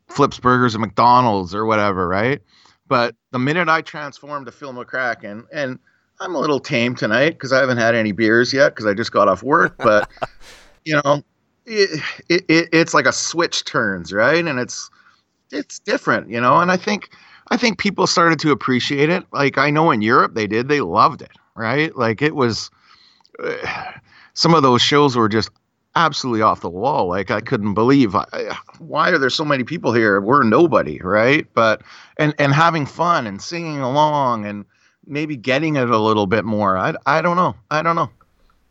[SPEAKER 10] flips burgers at McDonald's or whatever, right? But the minute I transform to Fil McRackin, and I'm a little tame tonight because I haven't had any beers yet because I just got off work, but you know, it, it, it it's like a switch turns, right? And it's it's different, you know. And I think I think people started to appreciate it. Like I know in Europe they did, they loved it, right? Like it was uh, some of those shows were just absolutely off the wall. Like I couldn't believe I, why are there so many people here? We're nobody, right? But and and having fun and singing along and maybe getting it a little bit more. I I don't know. I don't know.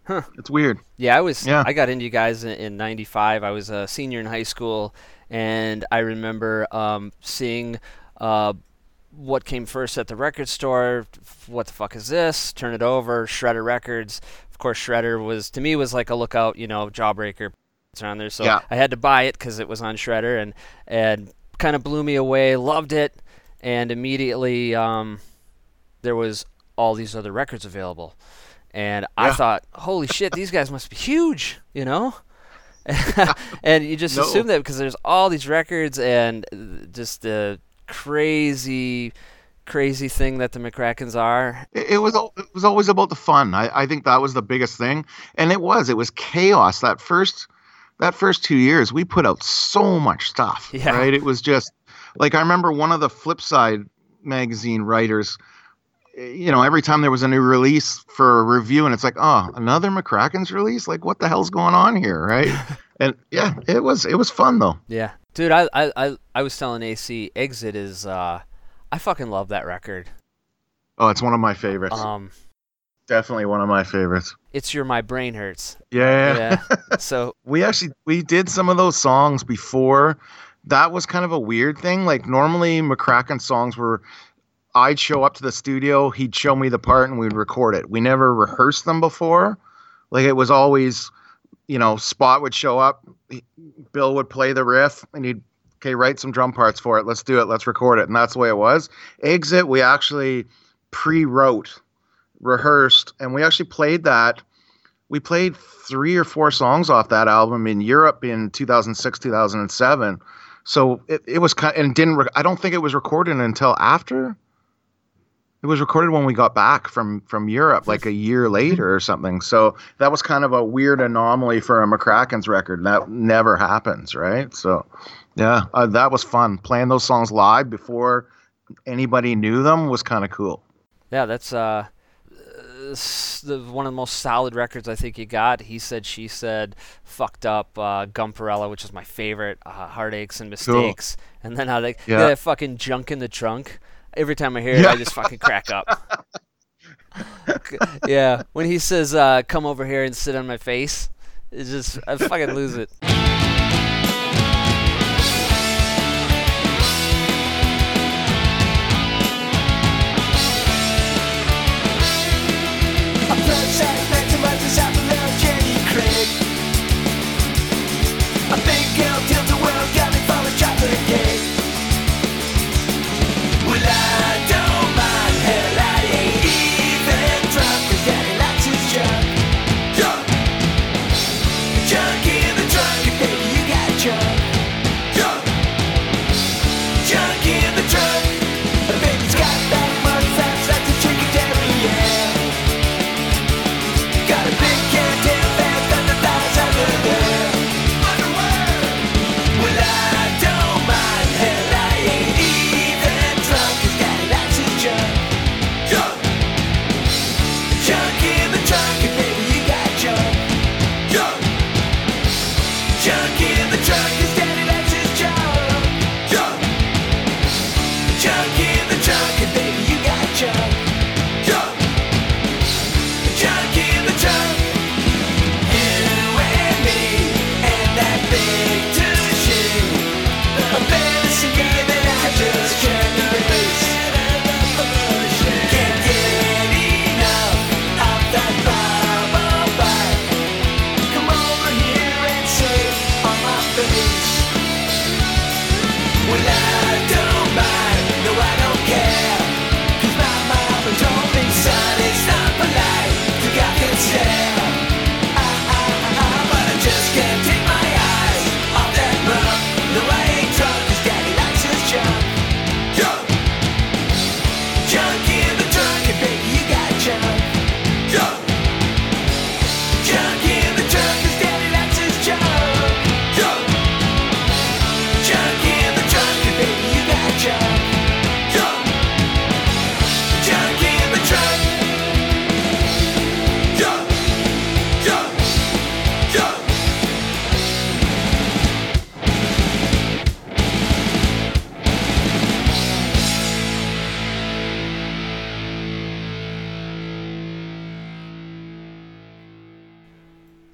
[SPEAKER 5] Huh.
[SPEAKER 10] It's weird.
[SPEAKER 5] Yeah, I was.
[SPEAKER 10] Yeah.
[SPEAKER 5] I got into you guys in, in '95. I was a senior in high school, and I remember um, seeing uh, what came first at the record store. What the fuck is this? Turn it over. Shredder Records. Course, Shredder was to me was like a lookout, you know, jawbreaker. On there, so
[SPEAKER 10] Yeah.
[SPEAKER 5] I had to buy it because it was on Shredder, and and kind of blew me away. Loved it, and immediately um, there was all these other records available. And I thought, holy shit, these guys must be huge, you know? and you just
[SPEAKER 10] No.
[SPEAKER 5] assume that because there's all these records and uh, just the crazy, crazy thing that the McRackins are.
[SPEAKER 10] It, it was it was always about the fun. I, I think that was the biggest thing, and it was it was chaos that first that first two years. We put out so much stuff,
[SPEAKER 5] Yeah.
[SPEAKER 10] right? It was just like I remember one of the Flipside magazine writers. You know, every time there was a new release for a review, and it's like, oh, another McRackin's release. Like, what the hell's going on here, right? and yeah, it was it was fun though.
[SPEAKER 5] Yeah. Dude, I, I, I, I was telling AC, Exit is, uh, I fucking love that record.
[SPEAKER 10] Oh, it's one of my favorites.
[SPEAKER 5] Um,
[SPEAKER 10] Definitely one of my favorites.
[SPEAKER 5] it's your My Brain Hurts.
[SPEAKER 10] Yeah.
[SPEAKER 5] Yeah. so,
[SPEAKER 10] We actually we did some of those songs before. That was kind of a weird thing. Like normally McRackin songs were I'd show up to the studio, he'd show me the part and we'd record it. We never rehearsed them before. Like it was always, you know, Spot would show up, he- Bill would play the riff and he'd okay, write some drum parts for it. Let's do it. Let's record it. And that's the way it was. Exit, we actually pre-wrote, rehearsed, and we actually played that we played three or four songs off that album in Europe in 2006, 2007. So it, it was kind and didn't, re- I don't think it was recorded until after. It was recorded when we got back from, from Europe, like a year later or something. So that was kind of a weird anomaly for a McRackin's record. That never happens, right? So yeah, uh, that was fun. Playing those songs live before anybody knew them was kind of cool.
[SPEAKER 5] yeah, that's, uh, the, one of the most solid records I think you got. He said, she said, fucked up, uh, Gumperella, which is my favorite, uh, Heartaches and Mistakes. And then how they,
[SPEAKER 10] Yeah.
[SPEAKER 5] yeah. that fucking junk in the trunk. Every time I hear it, I just fucking crack up. yeah, when he says, uh, "Come over here and sit on my face," it's just I fucking lose it.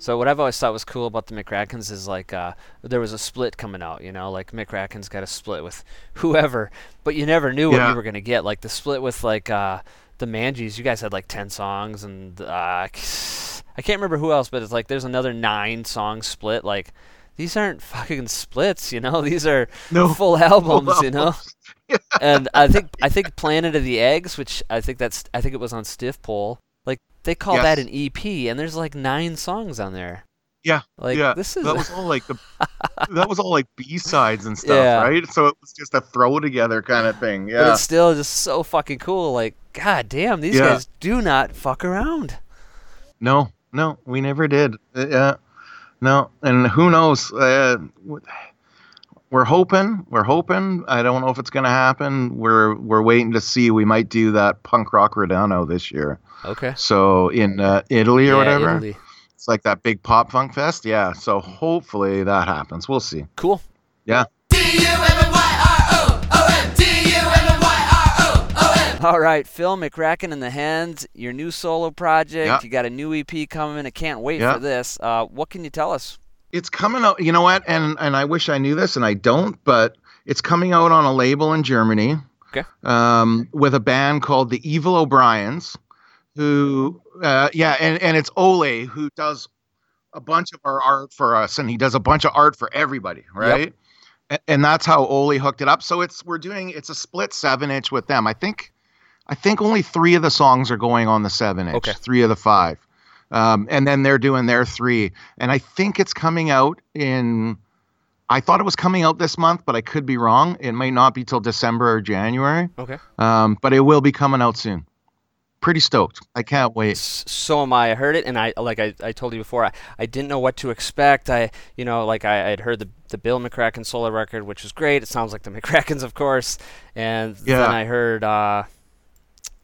[SPEAKER 5] So what I've always thought was cool about the McRackins is like uh, there was a split coming out, you know, like McRackins got a split with whoever, but you never knew what
[SPEAKER 10] Yeah.
[SPEAKER 5] you were gonna get. Like the split with like uh, the Mangies, you guys had like ten songs, and uh, I can't remember who else, but it's like there's another nine song split. Like these aren't fucking splits, you know, these are
[SPEAKER 10] No,
[SPEAKER 5] full albums, you know.
[SPEAKER 10] albums.
[SPEAKER 5] and I think I think Planet of the Eggs, which I think that's I think it was on Stiff Pole. They call that an EP, and there's like nine songs on there.
[SPEAKER 10] Yeah,
[SPEAKER 5] Like
[SPEAKER 10] yeah.
[SPEAKER 5] this is
[SPEAKER 10] that was all like the that was all like B sides and stuff,
[SPEAKER 5] Yeah.
[SPEAKER 10] right? So it was just a throw together kind of thing.
[SPEAKER 5] but
[SPEAKER 10] Yeah,
[SPEAKER 5] it's still just so fucking cool. Like god damn, these
[SPEAKER 10] Yeah.
[SPEAKER 5] guys do not fuck around.
[SPEAKER 10] no, no, we never did. Uh, Yeah, no, and who knows? Uh, we're hoping. We're hoping. I don't know if it's gonna happen. We're we're waiting to see. We might do that punk rock Raduno this year.
[SPEAKER 5] Okay.
[SPEAKER 10] So in uh, Italy or
[SPEAKER 5] Yeah,
[SPEAKER 10] whatever.
[SPEAKER 5] Italy.
[SPEAKER 10] It's like that big pop funk fest. Yeah. So hopefully that happens. We'll see.
[SPEAKER 5] Cool.
[SPEAKER 10] Yeah.
[SPEAKER 5] All right, Fil McRackin in the hands, your new solo project.
[SPEAKER 10] Yeah.
[SPEAKER 5] You got a new EP coming. I can't wait
[SPEAKER 10] Yeah.
[SPEAKER 5] for this. Uh, what can you tell us?
[SPEAKER 10] It's coming out. You know what? And and I wish I knew this, and I don't. But it's coming out on a label in Germany.
[SPEAKER 5] Okay.
[SPEAKER 10] Um, with a band called the Evil O'Briens, who, uh, yeah, and and it's Ole who does a bunch of our art for us, and he does a bunch of art for everybody, right? A- And that's how Ole hooked it up. So it's we're doing it's a split seven inch with them. I think, I think only three of the songs are going on the seven inch.
[SPEAKER 5] Okay.
[SPEAKER 10] Three of the five. Um, and then they're doing their three. And I think it's coming out in. I thought it was coming out this month, but I could be wrong. It might not be till December or January.
[SPEAKER 5] Okay.
[SPEAKER 10] Um, but it will be coming out soon. Pretty stoked. I can't wait.
[SPEAKER 5] So am I. I heard it, and I like I, I told you before. I, I didn't know what to expect. I you know like I had heard the the Bill McRackin solo record, which was great. It sounds like the McRackins, of course. And
[SPEAKER 10] Yeah.
[SPEAKER 5] then I heard uh,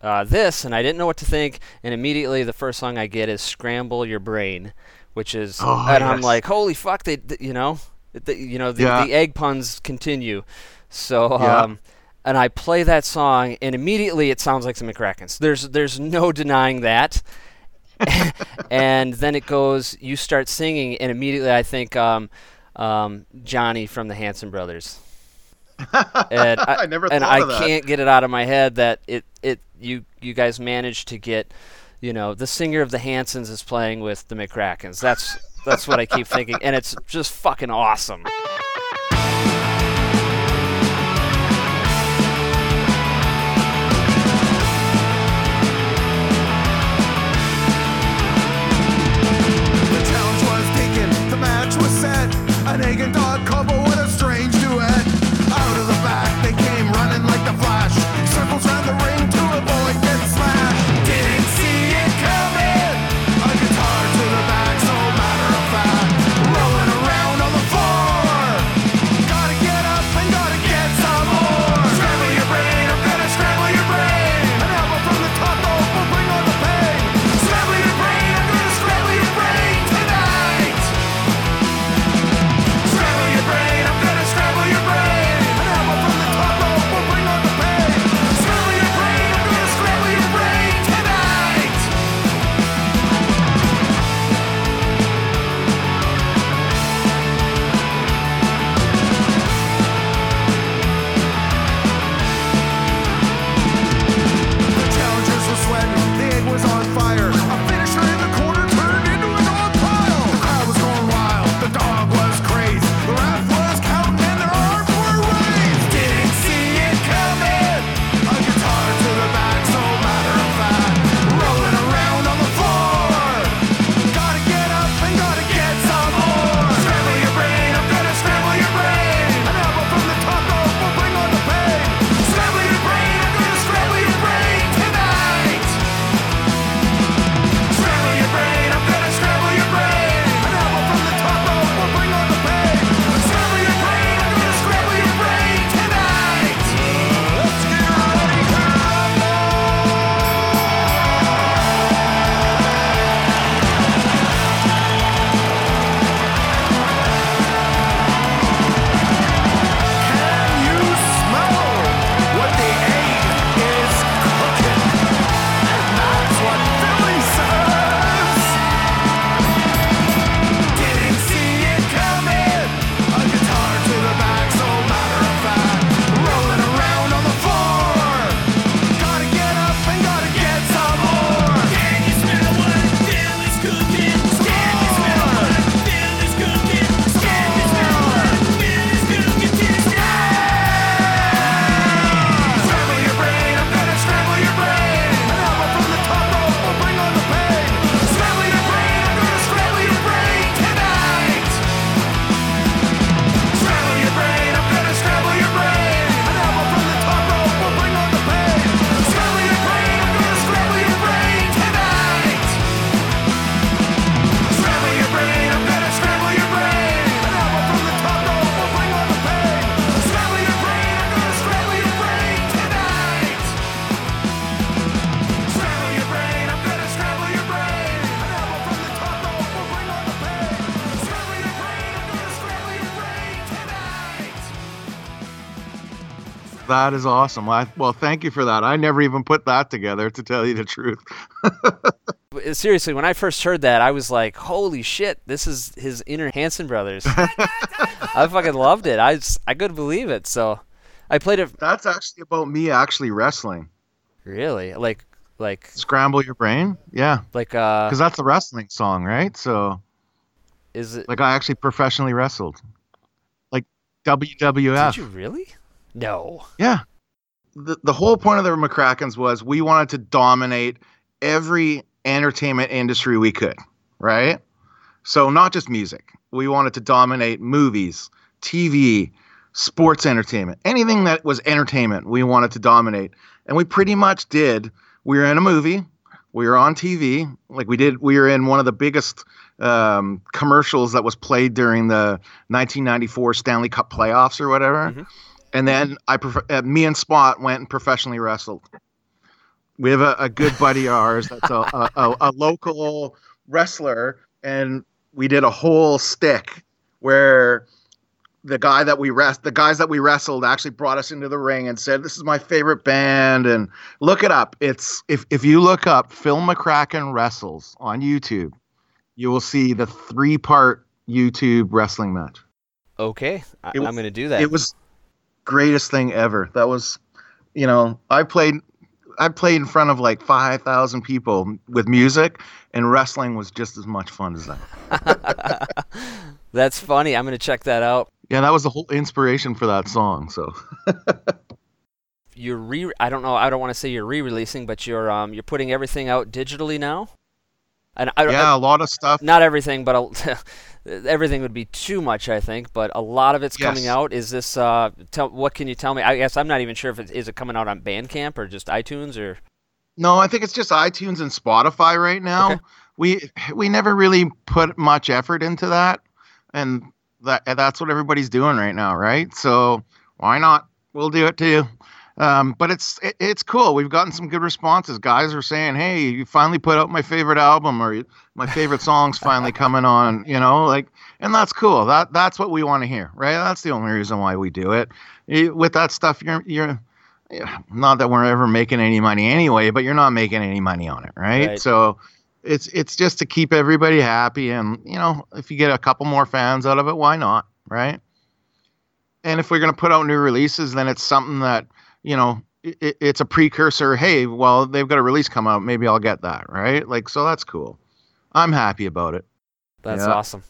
[SPEAKER 5] uh, this, and I didn't know what to think. And immediately, the first song I get is "Scramble Your Brain," which is,
[SPEAKER 10] Oh,
[SPEAKER 5] and I'm like, holy fuck! They, th- you know, the, you know, the,
[SPEAKER 10] Yeah.
[SPEAKER 5] the egg puns continue. So
[SPEAKER 10] Yeah.
[SPEAKER 5] um, and I play that song, and immediately it sounds like the McRackins. There's there's no denying that. and then it goes, you start singing, and immediately I think um, um, Johnny from the Hanson Brothers. and I,
[SPEAKER 10] I never
[SPEAKER 5] and
[SPEAKER 10] thought
[SPEAKER 5] I
[SPEAKER 10] that.
[SPEAKER 5] can't get it out of my head that it, it you you guys managed to get, you know, the singer of the Hansons is playing with the McRackins. That's that's what I keep thinking, and it's just fucking awesome.
[SPEAKER 14] The challenge was
[SPEAKER 10] That is awesome. I, well, thank you for that. I never even put that together, to tell you the truth.
[SPEAKER 5] Seriously, when I first heard that, I was like, "Holy shit! This is his inner Hanson brothers." I fucking loved it. I just, I couldn't believe it. So, I played it.
[SPEAKER 10] That's actually about me actually wrestling.
[SPEAKER 5] Really, like, like,
[SPEAKER 10] Scramble your brain? Yeah.
[SPEAKER 5] like, uh,
[SPEAKER 10] Because that's a wrestling song, right? So,
[SPEAKER 5] is it?
[SPEAKER 10] like, I actually professionally wrestled. Like, WWF.
[SPEAKER 5] Did you really? No.
[SPEAKER 10] Yeah. The, the whole point of the McRackins was we wanted to dominate every entertainment industry we could, right? So, not just music. We wanted to dominate movies, TV, sports entertainment, anything that was entertainment, we wanted to dominate. And we pretty much did. We were in a movie, we were on TV, like we did, we were in one of the biggest um, commercials that was played during the 1994 Stanley Cup playoffs or whatever. And then I, prof- uh, me and Spot went and professionally wrestled. We have a, a good buddy of ours that's a, a, a, a local wrestler, and we did a whole stick where the guy that we rest the guys that we wrestled actually brought us into the ring and said this is my favorite band and look it up it's if if you look up Fil McRackin wrestles on youtube you will see the three part youtube wrestling match
[SPEAKER 5] Okay, I, I'm gonna do that.
[SPEAKER 10] it was greatest thing ever that was you know i played i played in front of like 5000 people with music and wrestling was just as much fun as that
[SPEAKER 5] That's funny. I'm gonna check that out.
[SPEAKER 10] yeah that was the whole inspiration for that song so
[SPEAKER 5] You're re. I don't know. I don't want to say you're re-releasing, but you're um you're putting everything out digitally now. And I,
[SPEAKER 10] yeah
[SPEAKER 5] I,
[SPEAKER 10] a lot of stuff
[SPEAKER 5] not everything, but a, everything would be too much, I think. But a lot of it's coming out. Is this? Uh, tell what can you tell me? I guess I'm not even sure if it is it coming out on Bandcamp or just iTunes or.
[SPEAKER 10] No, I think it's just iTunes and Spotify right now.
[SPEAKER 5] Okay.
[SPEAKER 10] We we never really put much effort into that, and that that's what everybody's doing right now, right? So why not? We'll do it too. Um, but it's it, it's cool. We've gotten some good responses. Guys are saying, "Hey, you finally put out my favorite album, or my favorite songs finally coming on." You know, like, and that's cool. That that's what we want to hear, right? That's the only reason why we do it. With that stuff, you're you're not that we're ever making any money anyway, but you're not making any money on it, right?
[SPEAKER 5] Right.
[SPEAKER 10] So it's it's just to keep everybody happy, and you know, if you get a couple more fans out of it, why not, right? And if we're gonna put out new releases, then it's something that you know it, it's a precursor. Hey, well, they've got a release come out, maybe I'll get that, right? Like, so that's cool. I'm happy about it.
[SPEAKER 5] That's
[SPEAKER 10] Yeah.
[SPEAKER 5] awesome.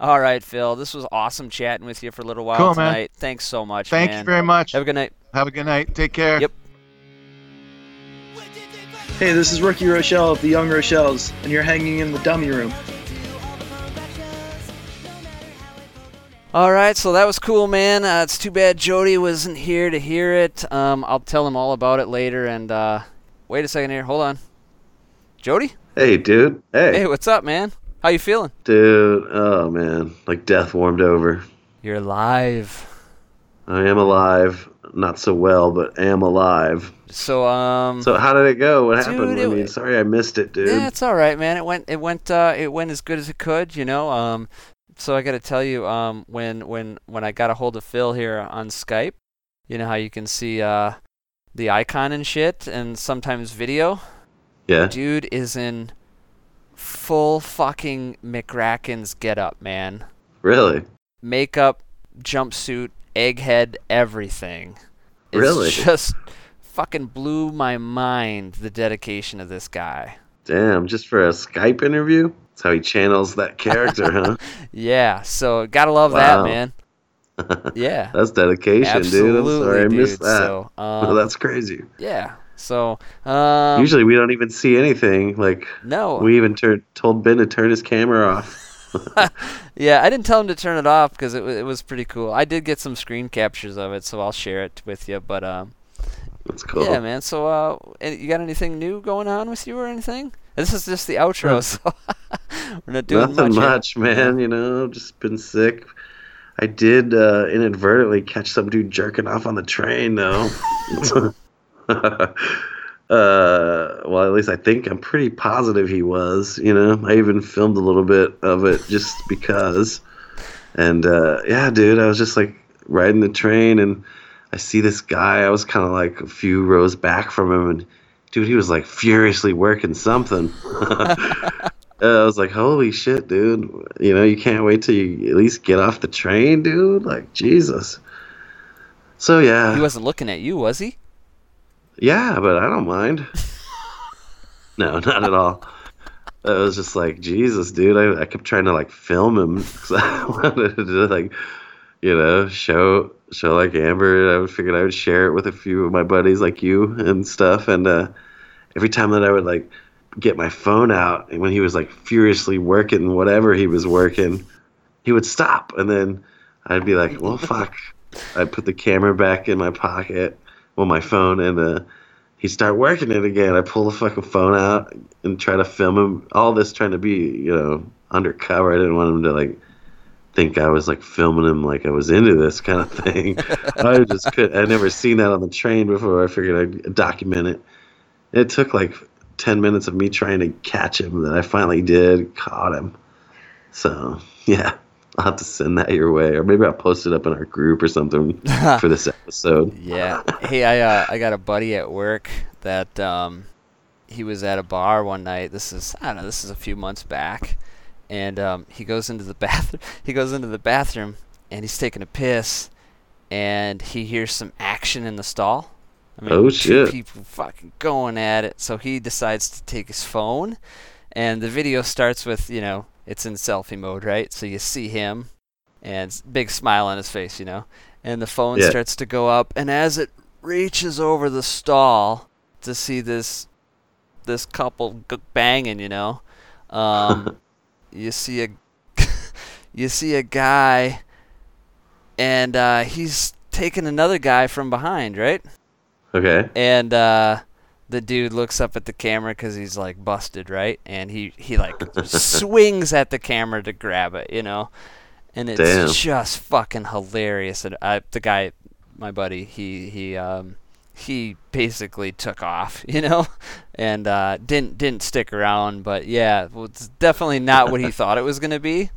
[SPEAKER 5] All right, Fil. This was awesome chatting with you for a little while
[SPEAKER 10] Cool, man.
[SPEAKER 5] tonight. Thanks so much.
[SPEAKER 10] Thank
[SPEAKER 5] man.
[SPEAKER 10] you very much.
[SPEAKER 5] Have a good night.
[SPEAKER 10] Have a good night. Take care.
[SPEAKER 5] Yep.
[SPEAKER 15] Hey, this is Rookie Rochelle of the Young Rochelles, and you're hanging in the dummy room.
[SPEAKER 5] All right, so that was cool, man. Uh, it's too bad Jody wasn't here to hear it. Um, I'll tell him all about it later. And uh, wait a second here. Hold on. Jody?
[SPEAKER 16] Hey, dude. Hey.
[SPEAKER 5] Hey, what's up, man? How you feeling?
[SPEAKER 16] Dude, oh man, like death warmed over.
[SPEAKER 5] You're alive.
[SPEAKER 16] I am alive. Not so well, but am alive.
[SPEAKER 5] So, um,
[SPEAKER 16] So how did it go? What
[SPEAKER 5] Dude,
[SPEAKER 16] happened? I mean, sorry I missed it, dude.
[SPEAKER 5] Yeah, it's all right, man. It went, it went, uh, it went as good as it could, you know. Um, so I got to tell you, um, when, when, when I got a hold of Fil here on Skype, you know how you can see, uh, the icon and shit, and sometimes video.
[SPEAKER 16] Yeah.
[SPEAKER 5] Dude is in full fucking McRackin's get up, man.
[SPEAKER 16] Really?
[SPEAKER 5] Makeup, jumpsuit, egghead, everything. It's
[SPEAKER 16] Really?
[SPEAKER 5] just fucking blew my mind the dedication of this guy.
[SPEAKER 16] Damn, just for a Skype interview? That's how he channels that character, huh?
[SPEAKER 5] Yeah, so gotta love
[SPEAKER 16] Wow.
[SPEAKER 5] that, man. Yeah.
[SPEAKER 16] That's dedication, dude. I'm sorry I
[SPEAKER 5] Absolutely,
[SPEAKER 16] missed
[SPEAKER 5] dude.
[SPEAKER 16] that.
[SPEAKER 5] So,
[SPEAKER 16] Well,
[SPEAKER 5] um,
[SPEAKER 16] that's crazy.
[SPEAKER 5] Yeah. So, um,
[SPEAKER 16] Usually we don't even see anything. Like
[SPEAKER 5] No.
[SPEAKER 16] we even tur- told Ben to turn his camera off.
[SPEAKER 5] yeah, I didn't tell him to turn it off because it, wa- it was pretty cool. I did get some screen captures of it, so I'll share it with you. But um,
[SPEAKER 16] That's cool.
[SPEAKER 5] yeah, man. So, uh, you got anything new going on with you or anything? This is just the outro, so we're not doing
[SPEAKER 16] Nothing
[SPEAKER 5] much.
[SPEAKER 16] much, man. You know, just been sick. I did uh, inadvertently catch some dude jerking off on the train, though. uh, well, at least I think I'm pretty positive he was. You know, I even filmed a little bit of it just because. And uh, yeah, dude, I was just like riding the train, and I see this guy. I was kind of like a few rows back from him, and dude, he was like furiously working something. Uh, I was like, holy shit, dude. You know, you can't wait till you at least get off the train, dude. Like, Jesus. So, yeah.
[SPEAKER 5] He wasn't looking at you, was he?
[SPEAKER 16] Yeah, but I don't mind. no, not at all. I was just like, Jesus, dude. I, I kept trying to, like, film him because I wanted to, like, you know, show, show like Amber. I would figured I would share it with a few of my buddies like you and stuff. And uh, every time that I would, like, get my phone out and when he was like furiously working whatever he was working he would stop and then i'd be like well fuck i'd put the camera back in my pocket well my phone and uh he'd start working it again i pull the fucking phone out and try to film him all this trying to be you know undercover i didn't want him to like think i was like filming him like i was into this kind of thing i just could i never seen that on the train before i figured i'd document it it took like 10 minutes of me trying to catch him that I finally did, caught him. So, yeah, I'll have to send that your way, or maybe I'll post it up in our group or something for this episode.
[SPEAKER 5] Yeah. hey, I uh, I got a buddy at work that um, he was at a bar one night. This is I don't know. This is a few months back, and um, he goes into the bathroom. He goes into the bathroom and he's taking a piss, and he hears some action in the stall. I mean,
[SPEAKER 16] Oh,
[SPEAKER 5] two
[SPEAKER 16] shit.
[SPEAKER 5] people fucking going at it. So he decides to take his phone, and the video starts with you know it's in selfie mode, right? So you see him, and big smile on his face, you know, and the phone
[SPEAKER 16] Yeah.
[SPEAKER 5] starts to go up, and as it reaches over the stall to see this this couple g- banging, you know, um, you see a you see a guy, and uh, he's taking another guy from behind, right?
[SPEAKER 16] Okay.
[SPEAKER 5] And uh, the dude looks up at the camera because he's like busted, right? And he he like swings at the camera to grab it, you know. And it's
[SPEAKER 16] Damn.
[SPEAKER 5] just fucking hilarious. And I, the guy, my buddy, he he um he basically took off, you know, and uh, didn't didn't stick around. But yeah, well, it's definitely not what he thought it was gonna be.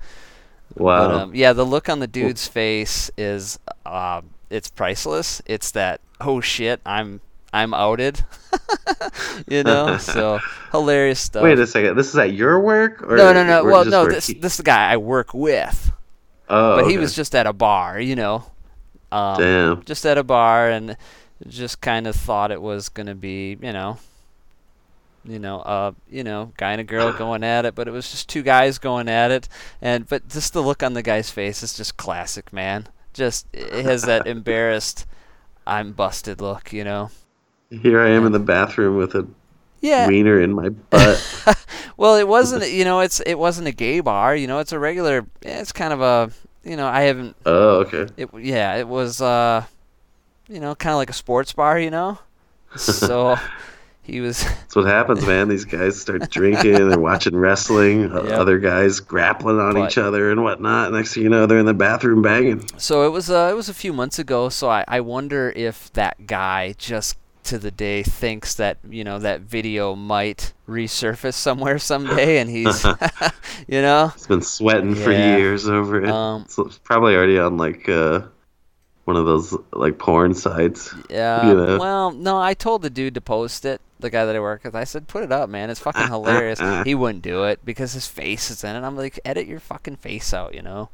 [SPEAKER 16] Wow.
[SPEAKER 5] But, um, yeah, the look on the dude's face is uh, it's priceless. It's that oh shit, I'm I'm outed. you know, so hilarious stuff.
[SPEAKER 16] Wait a second. This is at your work? Or
[SPEAKER 5] no, no, no. Well, no. This this is the guy I work with.
[SPEAKER 16] Oh,
[SPEAKER 5] but he was just at a bar, you know. Um,
[SPEAKER 16] Damn.
[SPEAKER 5] Just at a bar, and just kind of thought it was gonna be, you know, you know, uh, you know, guy and a girl going at it, but it was just two guys going at it, and but just the look on the guy's face is just classic, man. Just it has that embarrassed, I'm busted look, you know.
[SPEAKER 16] Here I am in the bathroom with a
[SPEAKER 5] Yeah.
[SPEAKER 16] wiener in my butt.
[SPEAKER 5] Well, it wasn't, you know, it's it wasn't a gay bar, you know, it's a regular. It's kind of a, you know, I haven't.
[SPEAKER 16] oh, okay.
[SPEAKER 5] It yeah, it was uh, you know, kind of like a sports bar, you know. So he was.
[SPEAKER 16] That's what happens, man. These guys start drinking, they're watching wrestling,
[SPEAKER 5] Yep.
[SPEAKER 16] other guys grappling on
[SPEAKER 5] But-
[SPEAKER 16] each other and whatnot. Next thing you know, they're in the bathroom banging.
[SPEAKER 5] So it was uh, it was a few months ago. So I I wonder if that guy just to the day thinks that you know that video might resurface somewhere someday, and he's you know
[SPEAKER 16] He's been sweating for years over it.
[SPEAKER 5] Um,
[SPEAKER 16] so it's probably already on like uh, one of those like porn sites.
[SPEAKER 5] Yeah.
[SPEAKER 16] You know?
[SPEAKER 5] Well, no, I told the dude to post it. The guy that I work with, I said, "Put it up, man. It's fucking hilarious." he wouldn't do it because his face is in it. I'm like, edit your fucking face out, you know.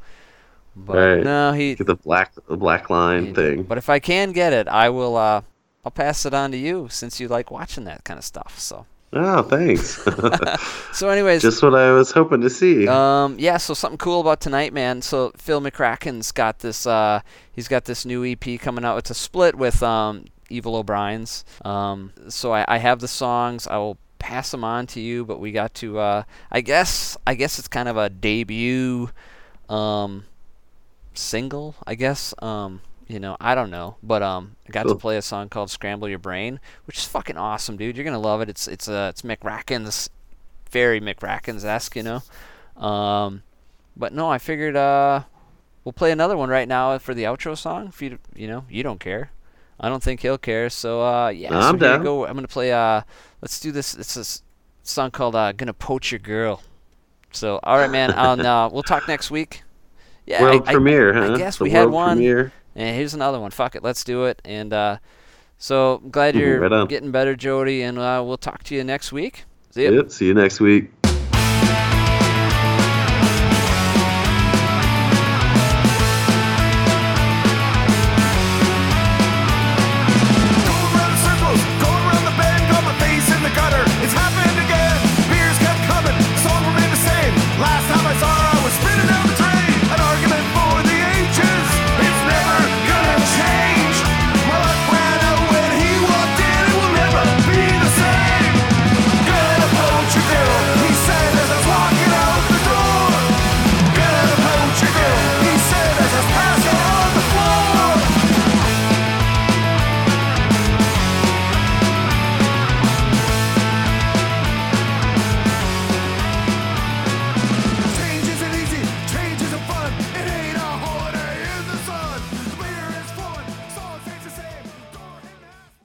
[SPEAKER 5] But
[SPEAKER 16] right.
[SPEAKER 5] no, he.
[SPEAKER 16] Get the black the black line thing.
[SPEAKER 5] But if I can get it, I will. Uh, I'll pass it on to you since you like watching that kind of stuff. So.
[SPEAKER 16] Oh, thanks.
[SPEAKER 5] So, anyways,
[SPEAKER 16] just what I was hoping to see.
[SPEAKER 5] Um, yeah, so something cool about tonight, man. So Fil McRackin's got this. Uh, he's got this new EP coming out. It's a split with um, Evil O'Brien's. Um, so I, I have the songs. I will pass them on to you. But we got to. Uh, I guess. I guess it's kind of a debut. Um, single. I guess. Um, you know, I don't know, but um, I got to play a song called "Scramble Your Brain," which is fucking awesome, dude. You're gonna love it. It's it's uh, it's McRackins, very McRackins esque, you know. Um, but no, I figured uh, we'll play another one right now for the outro song. If you you know you don't care, I don't think he'll care. So uh, yeah,
[SPEAKER 16] No,
[SPEAKER 5] so
[SPEAKER 16] I'm down.
[SPEAKER 5] go. I'm gonna play uh, let's do this. It's this song called uh, "Gonna Poach Your Girl." So all right, man. I'll, uh, we'll talk next week. Yeah,
[SPEAKER 16] World
[SPEAKER 5] I,
[SPEAKER 16] premiere,
[SPEAKER 5] I
[SPEAKER 16] huh?
[SPEAKER 5] guess
[SPEAKER 16] The
[SPEAKER 5] we had one.
[SPEAKER 16] premiere.
[SPEAKER 5] And here's another one. Fuck it, let's do it. And uh, so I'm glad you're
[SPEAKER 16] right
[SPEAKER 5] getting better, Jody. And uh, we'll talk to you next week. See.
[SPEAKER 16] Yep. See you next week.